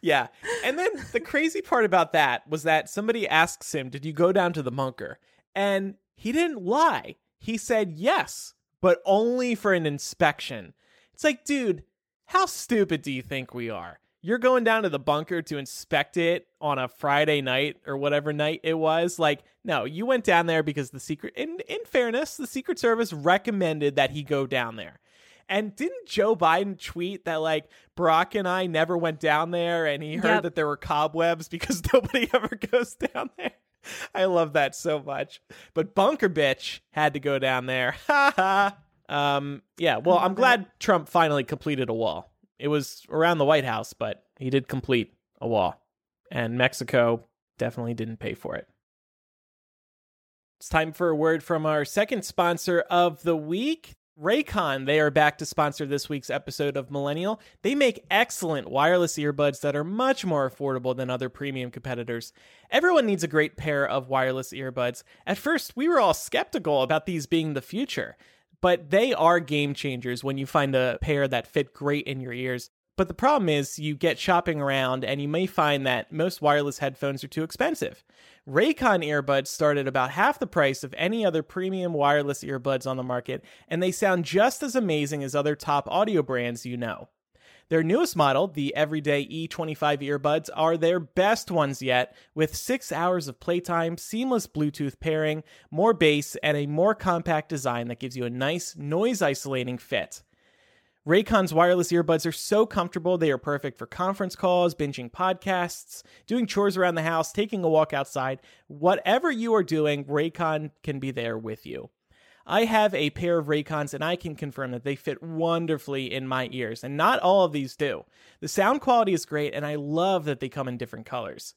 S1: yeah. And then the crazy part about that was that somebody asks him, Did you go down to the bunker? And he didn't lie. He said yes, but only for an inspection. It's like, dude, how stupid do you think we are? You're going down to the bunker to inspect it on a Friday night or whatever night it was. Like, no, you went down there because the secret, in, in fairness, the Secret Service recommended that he go down there. And didn't Joe Biden tweet that like Barack and I never went down there and he heard
S2: Yep.
S1: that there were cobwebs because nobody ever goes down there? I love that so much. But Bunker Bitch had to go down there. Ha ha. Um, yeah, well, I'm glad Trump finally completed a wall. It was around the White House, but he did complete a wall. And Mexico definitely didn't pay for it. It's time for a word from our second sponsor of the week. Raycon, they are back to sponsor this week's episode of Millennial. They make excellent wireless earbuds that are much more affordable than other premium competitors. Everyone needs a great pair of wireless earbuds. At first, we were all skeptical about these being the future, but they are game changers when you find a pair that fit great in your ears. But the problem is, you get shopping around and you may find that most wireless headphones are too expensive. Raycon earbuds start at about half the price of any other premium wireless earbuds on the market, and they sound just as amazing as other top audio brands you know. Their newest model, the Everyday E25 earbuds, are their best ones yet, with six hours of playtime, seamless Bluetooth pairing, more bass, and a more compact design that gives you a nice, noise isolating fit. Raycon's wireless earbuds are so comfortable, they are perfect for conference calls, binging podcasts, doing chores around the house, taking a walk outside. Whatever you are doing, Raycon can be there with you. I have a pair of Raycons and I can confirm that they fit wonderfully in my ears, and not all of these do. The sound quality is great, and I love that they come in different colors.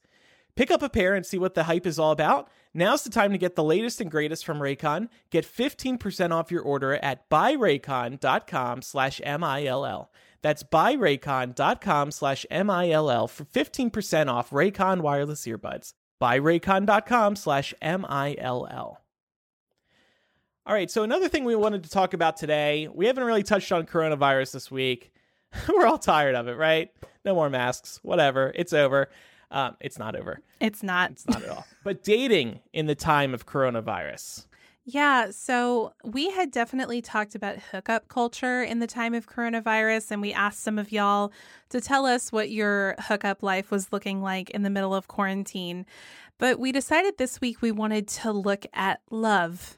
S1: Pick up a pair and see what the hype is all about. Now's the time to get the latest and greatest from Raycon. Get 15% off your order at buyraycon.com slash M-I-L-L. That's buyraycon.com slash M-I-L-L for 15% off Raycon wireless earbuds. Buyraycon.com slash M-I-L-L. All right, so another thing we wanted to talk about today, we haven't really touched on coronavirus this week. We're all tired of it, right? No more masks, whatever. It's over. Um, it's not over.
S2: It's not.
S1: It's not at all. But dating in the time of coronavirus.
S2: Yeah, so we had definitely talked about hookup culture in the time of coronavirus, and we asked some of y'all to tell us what your hookup life was looking like in the middle of quarantine. But we decided this week we wanted to look at love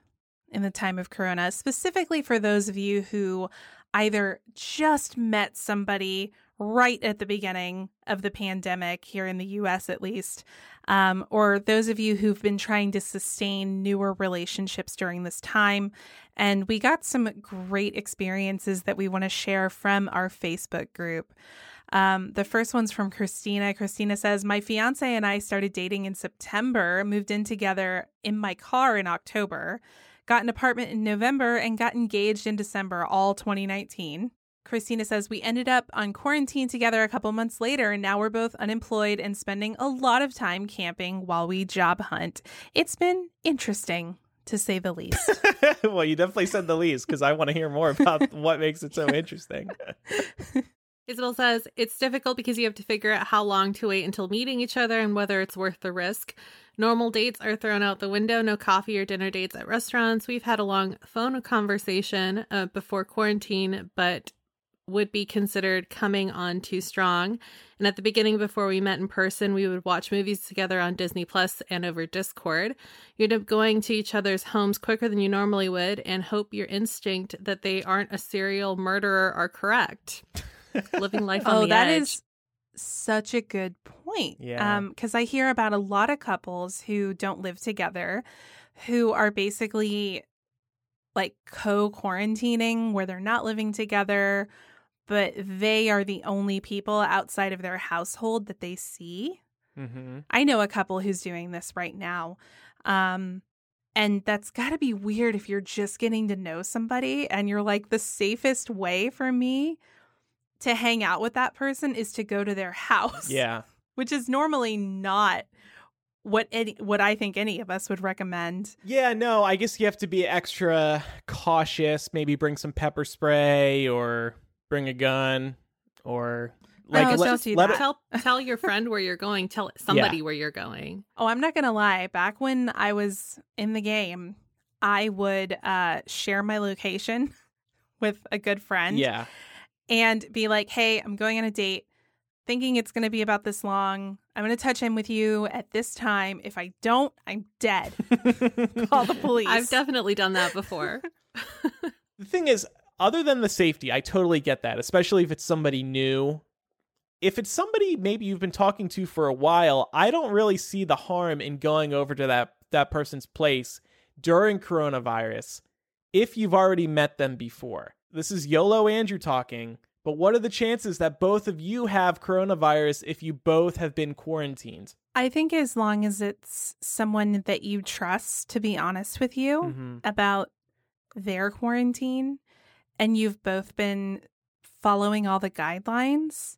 S2: in the time of corona, specifically for those of you who either just met somebody right at the beginning of the pandemic, here in the US at least, um, or those of you who've been trying to sustain newer relationships during this time. And we got some great experiences that we want to share from our Facebook group. Um, the first one's from Christina. Christina says, My fiance and I started dating in September, moved in together in my car in October, got an apartment in November, and got engaged in December, all 2019. Christina says, We ended up on quarantine together a couple months later, and now we're both unemployed and spending a lot of time camping while we job hunt. It's been interesting, to say the least.
S1: well, you definitely said the least because I want to hear more about what makes it so interesting.
S3: Isabel says it's difficult because you have to figure out how long to wait until meeting each other and whether it's worth the risk. Normal dates are thrown out the window, no coffee or dinner dates at restaurants. We've had a long phone conversation uh, before quarantine, but would be considered coming on too strong. And at the beginning, before we met in person, we would watch movies together on Disney Plus and over Discord. You end up going to each other's homes quicker than you normally would and hope your instinct that they aren't a serial murderer are correct. Living life on
S2: oh,
S3: the
S2: that
S3: edge.
S2: is such a good point.
S1: Yeah.
S2: Um, because I hear about a lot of couples who don't live together, who are basically like co quarantining where they're not living together, but they are the only people outside of their household that they see.
S1: Mm-hmm.
S2: I know a couple who's doing this right now. Um, and that's got to be weird if you're just getting to know somebody and you're like, the safest way for me to hang out with that person is to go to their house.
S1: Yeah.
S2: Which is normally not what any what I think any of us would recommend.
S1: Yeah, no, I guess you have to be extra cautious. Maybe bring some pepper spray or bring a gun or like
S2: Oh,
S1: let,
S2: don't do
S1: let
S2: that.
S1: it-
S3: Tell tell your friend where you're going. Tell somebody where you're going.
S2: Oh, I'm not going to lie. Back when I was in the game, I would uh share my location with a good friend.
S1: yeah.
S2: And be like, hey, I'm going on a date, thinking it's going to be about this long. I'm going to touch in with you at this time. If I don't, I'm dead. Call the police.
S3: I've definitely done that before.
S1: the thing is, other than the safety, I totally get that, especially if it's somebody new. If it's somebody maybe you've been talking to for a while, I don't really see the harm in going over to that that person's place during coronavirus if you've already met them before. This is YOLO Andrew talking, but what are the chances that both of you have coronavirus if you both have been quarantined?
S2: I think as long as it's someone that you trust to be honest with you
S1: Mhm.
S2: about their quarantine and you've both been following all the guidelines,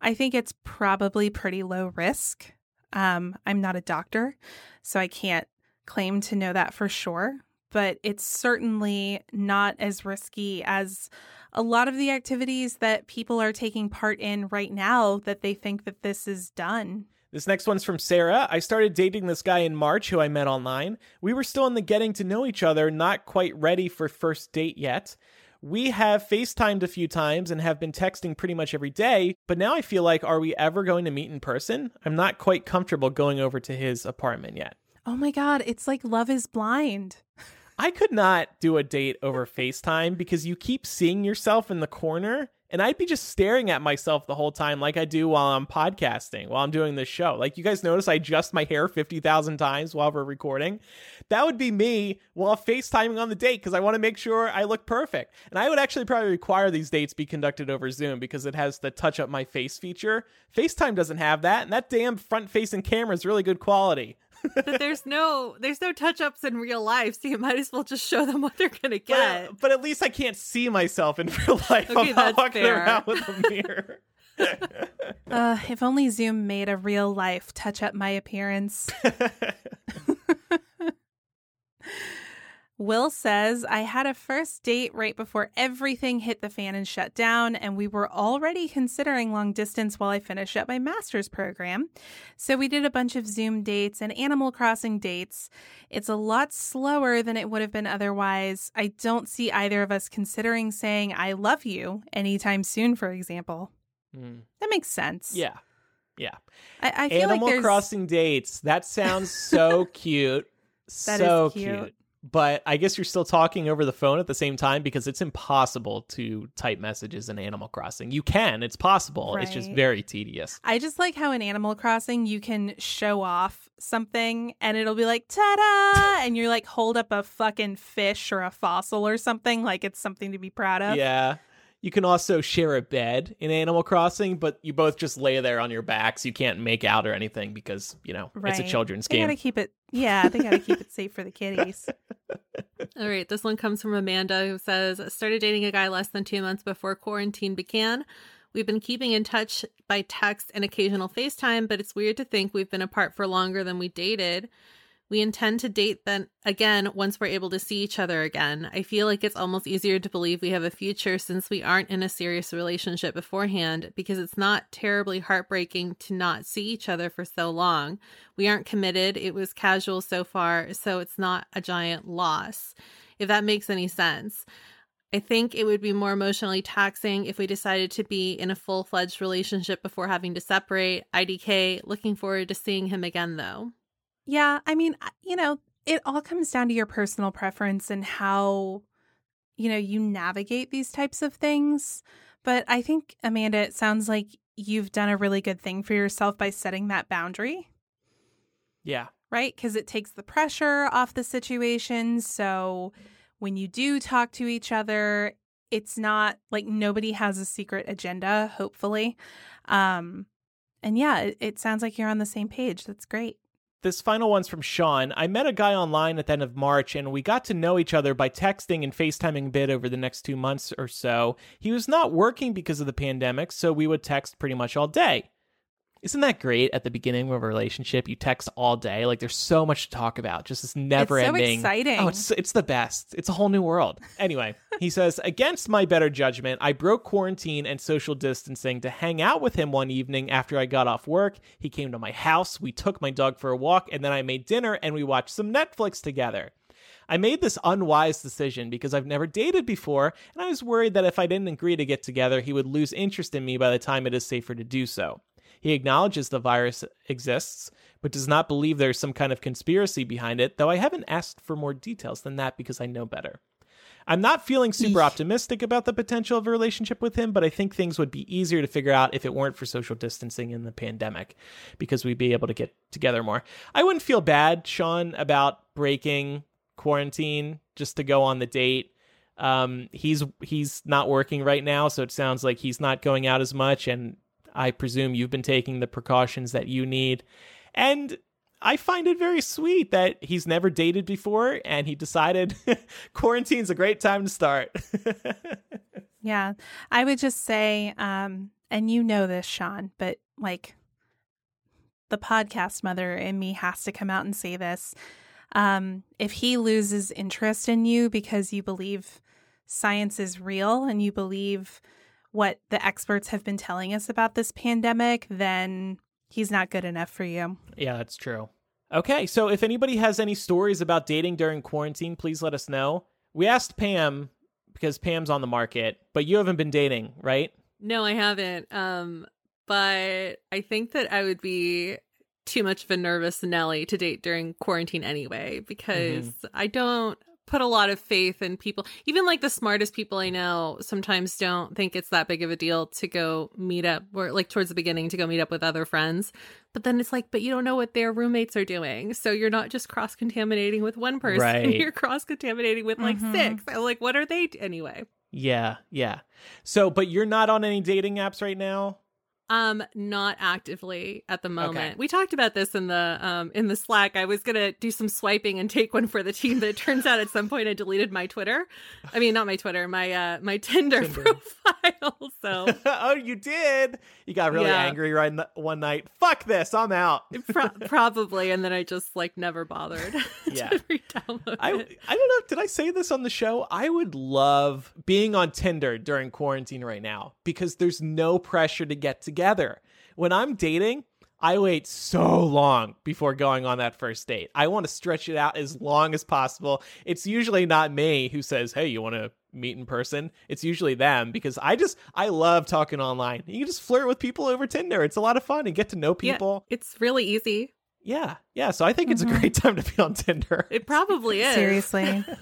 S2: I think it's probably pretty low risk. Um, I'm not a doctor, so I can't claim to know that for sure, but it's certainly not as risky as a lot of the activities that people are taking part in right now that they think that this is done.
S1: This next one's from Sarah. I started dating this guy in March who I met online. We were still in the getting to know each other, not quite ready for first date yet. We have FaceTimed a few times and have been texting pretty much every day, but now I feel like, are we ever going to meet in person? I'm not quite comfortable going over to his apartment yet.
S2: Oh my God, it's like Love is Blind.
S1: I could not do a date over FaceTime because you keep seeing yourself in the corner and I'd be just staring at myself the whole time like I do while I'm podcasting, while I'm doing this show. Like you guys notice I adjust my hair 50,000 times while we're recording. That would be me while FaceTiming on the date because I want to make sure I look perfect. And I would actually probably require these dates be conducted over Zoom because it has the touch up my face feature. FaceTime doesn't have that, and that damn front facing camera is really good quality.
S3: But there's no there's no touch ups in real life, so you might as well just show them what they're gonna
S1: But,
S3: get.
S1: but at least I can't see myself in real life.
S3: Okay,
S1: I'm not
S3: that's
S1: walking
S3: fair.
S1: around with a mirror.
S2: Uh, if only Zoom made a real life touch up my appearance. Will says, I had a first date right before everything hit the fan and shut down, and we were already considering long distance while I finished up my master's program. So we did a bunch of Zoom dates and Animal Crossing dates. It's a lot slower than it would have been otherwise. I don't see either of us considering saying, I love you anytime soon, for example.
S1: Mm.
S2: That makes sense.
S1: Yeah. Yeah.
S2: I, I feel
S1: Animal
S2: like there's,
S1: Crossing dates. That sounds so cute.
S2: That
S1: so
S2: is cute.
S1: But I guess you're still talking over the phone at the same time because it's impossible to type messages in Animal Crossing. You can, it's possible. It's just very tedious.
S2: I just like how in Animal Crossing you can show off something and it'll be like ta-da and you're like hold up a fucking fish or a fossil or something like it's something to be proud of.
S1: Yeah. You can also share a bed in Animal Crossing, but you both just lay there on your backs. You can't make out or anything because, you know, it's a
S2: Right.
S1: children's
S2: They
S1: game.
S2: gotta keep it yeah, they gotta keep it safe for the kitties.
S3: All right, this one comes from Amanda who says, started dating a guy less than two months before quarantine began. We've been keeping in touch by text and occasional FaceTime, but it's weird to think we've been apart for longer than we dated. We intend to date then again once we're able to see each other again. I feel like it's almost easier to believe we have a future since we aren't in a serious relationship beforehand because it's not terribly heartbreaking to not see each other for so long. We aren't committed. It was casual so far, so it's not a giant loss. If that makes any sense. I think it would be more emotionally taxing if we decided to be in a full fledged relationship before having to separate. IDK, looking forward to seeing him again though.
S2: Yeah, I mean, you know, it all comes down to your personal preference and how you know, you navigate these types of things. But I think Amanda, it sounds like you've done a really good thing for yourself by setting that boundary.
S1: yeah.
S2: right? Because it takes the pressure off the situation. So when you do talk to each other, it's not like nobody has a secret agenda, hopefully. Um, and yeah, it, it sounds like you're on the same page. That's great.
S1: This final one's from Sean. I met a guy online at the end of March, and we got to know each other by texting and FaceTiming a bit over the next two months or so. He was not working because of the pandemic, so we would text pretty much all day. Isn't that great at the beginning of a relationship? You text all day. Like there's so much to talk about. Just this never
S2: so
S1: ending.
S2: exciting.
S1: Oh, it's it's the best. It's a whole new world. Anyway, he says, against my better judgment, I broke quarantine and social distancing to hang out with him one evening after I got off work. He came to my house, we took my dog for a walk, and then I made dinner and we watched some Netflix together. I made this unwise decision because I've never dated before, and I was worried that if I didn't agree to get together, he would lose interest in me by the time it is safer to do so. He acknowledges the virus exists, but does not believe there's some kind of conspiracy behind it, though I haven't asked for more details than that because I know better. I'm not feeling super optimistic about the potential of a relationship with him, but I think things would be easier to figure out if it weren't for social distancing in the pandemic because we'd be able to get together more. I wouldn't feel bad, Sean, about breaking quarantine just to go on the date. Um, he's he's not working right now, so it sounds like he's not going out as much, and I presume you've been taking the precautions that you need. And I find it very sweet that he's never dated before and he decided quarantine's a great time to start.
S2: Yeah. I would just say, um, and you know this, Sean, but like the podcast mother in me has to come out and say this. Um, if he loses interest in you because you believe science is real and you believe what the experts have been telling us about this pandemic, then he's not good enough for you.
S1: yeah, that's true. Okay, so if anybody has any stories about dating during quarantine, please let us know. We asked Pam because Pam's on the market, but you haven't been dating, right?
S3: No, I haven't. Um, but I think that I would be too much of a nervous Nelly to date during quarantine anyway, because I don't put a lot of faith in people. Even like the smartest people I know sometimes don't think it's that big of a deal to go meet up or like towards the beginning to go meet up with other friends. But then it's like, but you don't know what their roommates are doing. So you're not just cross contaminating with one person,
S1: Right.
S3: you're cross contaminating with like
S2: Mhm.
S3: six. I'm like, what are they anyway?
S1: Yeah, yeah. So, but you're not on any dating apps right now?
S3: Um, not actively at the moment.
S1: Okay.
S3: We talked about this in the um in the Slack. I was gonna do some swiping and take one for the team, but it turns out at some point I deleted my Twitter. I mean, not my Twitter, my uh my Tinder,
S1: Tinder.
S3: profile. So
S1: oh, you did. You got really
S3: Yeah.
S1: angry right one night. Fuck this. I'm out.
S3: Pro- probably, and then I just like never bothered
S1: Yeah.
S3: to re-download
S1: I
S3: it.
S1: I don't know. Did I say this on the show? I would love being on Tinder during quarantine right now because there's no pressure to get together. When I'm dating, I wait so long before going on that first date. I want to stretch it out as long as possible. It's usually not me who says, "Hey, you want to meet in person?" It's usually them because I just I love talking online. You can just flirt with people over Tinder. It's a lot of fun and get to know
S3: Yeah,
S1: people.
S3: it's really easy.
S1: Yeah. Yeah, so I think it's a
S2: Mhm.
S1: great time to be on Tinder.
S3: It probably is.
S2: Seriously.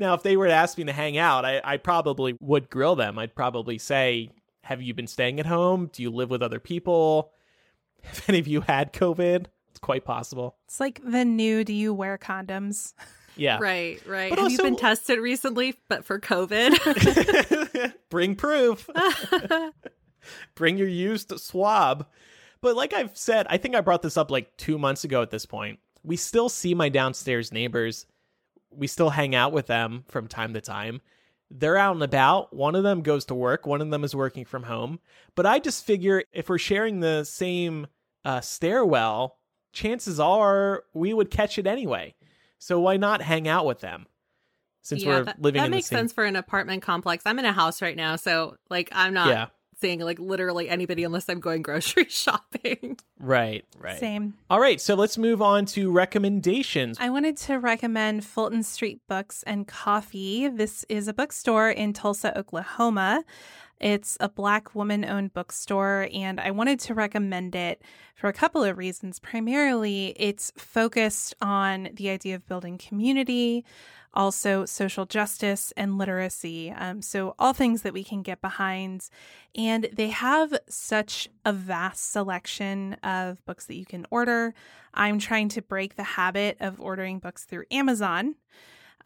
S1: Now, if they were to ask me to hang out, I, I probably would grill them. I'd probably say, Have you been staying at home? Do you live with other people? Have any of you had COVID? It's quite possible.
S2: It's like the new do you wear condoms?
S1: Yeah.
S3: Right, right.
S1: But
S3: Have you been tested recently, but for COVID?
S1: Bring proof. Bring your used swab. But like I've said, I think I brought this up like two months ago at this point. We still see my downstairs neighbors. We still hang out with them from time to time. They're out and about. One of them goes to work, one of them is working from home. But I just figure if we're sharing the same uh, stairwell, chances are we would catch it anyway. So why not hang out with them? Since
S3: yeah,
S1: we're
S3: that,
S1: living
S3: that
S1: in
S3: makes
S1: the same
S3: sense for an apartment complex. I'm in a house right now, so like I'm not
S1: Yeah.
S3: Seeing like literally anybody unless I'm going grocery shopping.
S1: Right, right.
S2: Same.
S1: All right, so let's move on to recommendations.
S2: I wanted to recommend Fulton Street Books and Coffee. This is a bookstore in Tulsa, Oklahoma. It's a black woman owned bookstore, and I wanted to recommend it for a couple of reasons. Primarily, it's focused on the idea of building community, also social justice and literacy. Um, so, all things that we can get behind. And they have such a vast selection of books that you can order. I'm trying to break the habit of ordering books through Amazon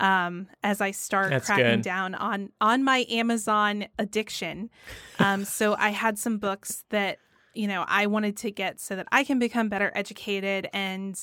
S2: um, as I start
S1: That's
S2: cracking
S1: good.
S2: down on on my Amazon addiction. Um, so I had some books that you know I wanted to get so that I can become better educated and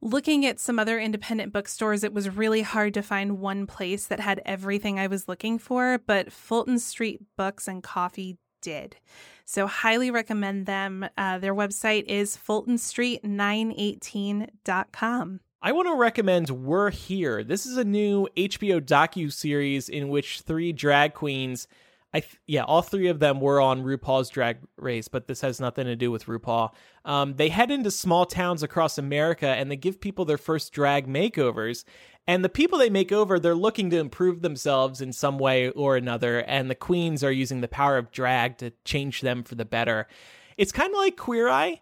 S2: looking at some other independent bookstores it was really hard to find one place that had everything I was looking for but Fulton Street Books and Coffee did. So highly recommend them. Uh, their website is fultonstreet918.com.
S1: I want to recommend We're Here. This is a new HBO docu series in which three drag queens, I th- yeah, all three of them were on RuPaul's Drag Race, but this has nothing to do with RuPaul. Um, they head into small towns across America and they give people their first drag makeovers. And the people they make over, they're looking to improve themselves in some way or another. And the queens are using the power of drag to change them for the better. It's kind of like Queer Eye,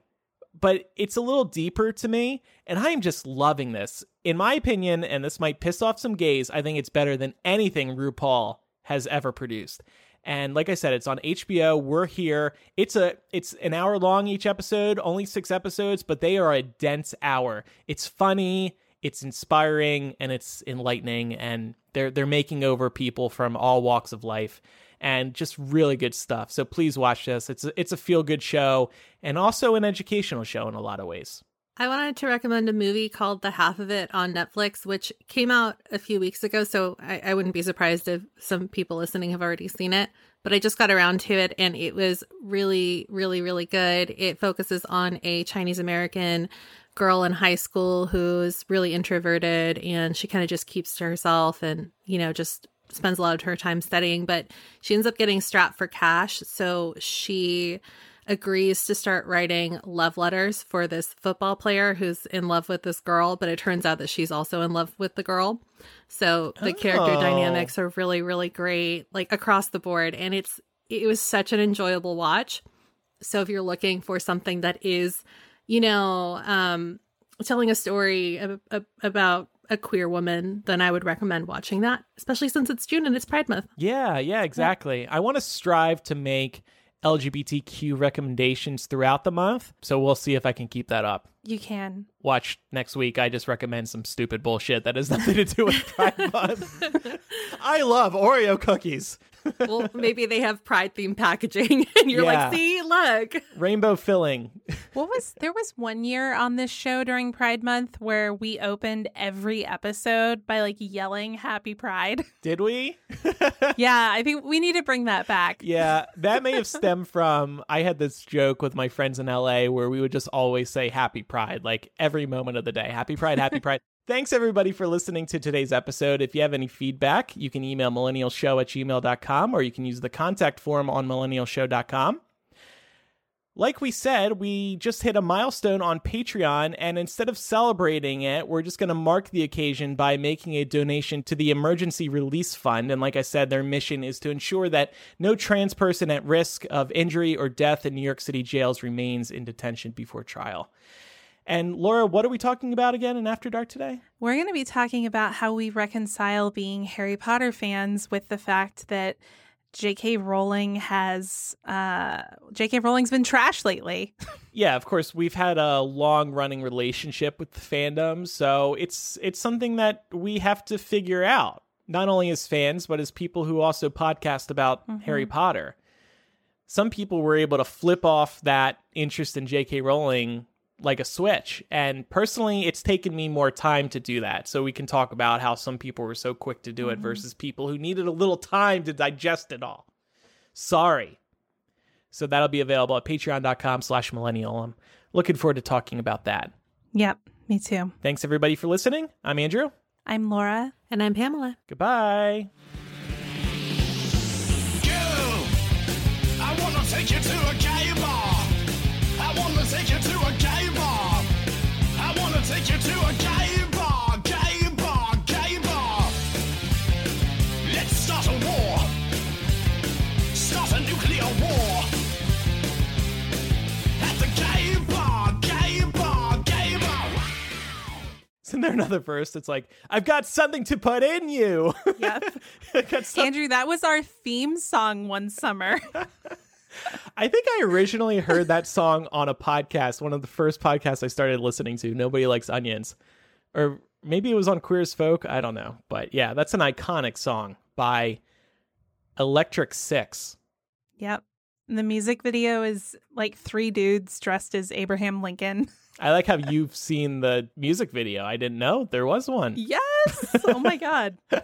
S1: but it's a little deeper to me, and I am just loving this. In my opinion, and this might piss off some gays, I think it's better than anything RuPaul has ever produced. And like I said, it's on HBO. We're here. It's a it's an hour long each episode, only 6 episodes, but they are a dense hour. It's funny, it's inspiring, and it's enlightening and they're they're making over people from all walks of life and just really good stuff. So please watch this. It's a, it's a feel good show and also an educational show in a lot of ways.
S3: I wanted to recommend a movie called The Half of It on Netflix, which came out a few weeks ago. So I, I wouldn't be surprised if some people listening have already seen it. But I just got around to it and it was really, really, really good. It focuses on a Chinese American girl in high school who's really introverted and she kind of just keeps to herself and, you know, just spends a lot of her time studying. But she ends up getting strapped for cash. So she agrees to start writing love letters for this football player who's in love with this girl, but it turns out that she's also in love with the girl. So the character
S1: Oh.
S3: dynamics are really, really great, like across the board. And it's, it was such an enjoyable watch. So if you're looking for something that is, you know, um, telling a story ab- ab- about a queer woman, then I would recommend watching that, especially since it's June and it's Pride Month.
S1: Yeah, yeah, exactly. I want to strive to make LGBTQ recommendations throughout the month. So we'll see if I can keep that up.
S2: You can.
S1: Watch next week. I just recommend some stupid bullshit that has nothing to do with Pride Month. I love Oreo cookies.
S3: Well, maybe they have pride themed packaging and you're
S1: Yeah.
S3: like, see, look.
S1: Rainbow filling.
S2: What was there was one year on this show during Pride Month where we opened every episode by like yelling Happy Pride.
S1: Did we?
S2: yeah, I think we need to bring that back.
S1: Yeah, that may have stemmed from I had this joke with my friends in LA where we would just always say happy pride like every moment of the day. Happy pride, happy pride. Thanks everybody for listening to today's episode. If you have any feedback, you can email millennialshow at gmail.com or you can use the contact form on millennialshow.com. Like we said, we just hit a milestone on Patreon, and instead of celebrating it, we're just going to mark the occasion by making a donation to the Emergency Release Fund. And like I said, their mission is to ensure that no trans person at risk of injury or death in New York City jails remains in detention before trial. And Laura, what are we talking about again in After Dark today?
S2: We're going to be talking about how we reconcile being Harry Potter fans with the fact that J.K. Rowling has uh, J.K. Rowling's been trash lately.
S1: yeah, of course, we've had a long running relationship with the fandom, so it's it's something that we have to figure out, not only as fans, but as people who also podcast about Harry Potter. Some people were able to flip off that interest in J.K. Rowling like a switch. And personally, it's taken me more time to do that. So we can talk about how some people were so quick to do it mm-hmm. versus people who needed a little time to digest it all. Sorry. So that'll be available at patreon.com slash millennial. I'm looking forward to talking about that.
S2: yep, me too.
S1: Thanks everybody for listening. I'm Andrew.
S2: I'm Laura.
S3: And I'm Pamela.
S1: Goodbye.
S5: I wanna take you to
S1: Isn't there another verse that's like, I've got something to put in you?
S2: Yep.
S1: Some-
S2: Andrew, that was our theme song one summer.
S1: I think I originally heard that song on a podcast, one of the first podcasts I started listening to. Nobody likes onions, or maybe it was on Queer as Folk. I don't know, but yeah, that's an iconic song by Electric Six.
S2: yep. The music video is like three dudes dressed as Abraham Lincoln.
S1: I like how you've seen the music video. I didn't know there was one.
S2: Yes. Oh my God.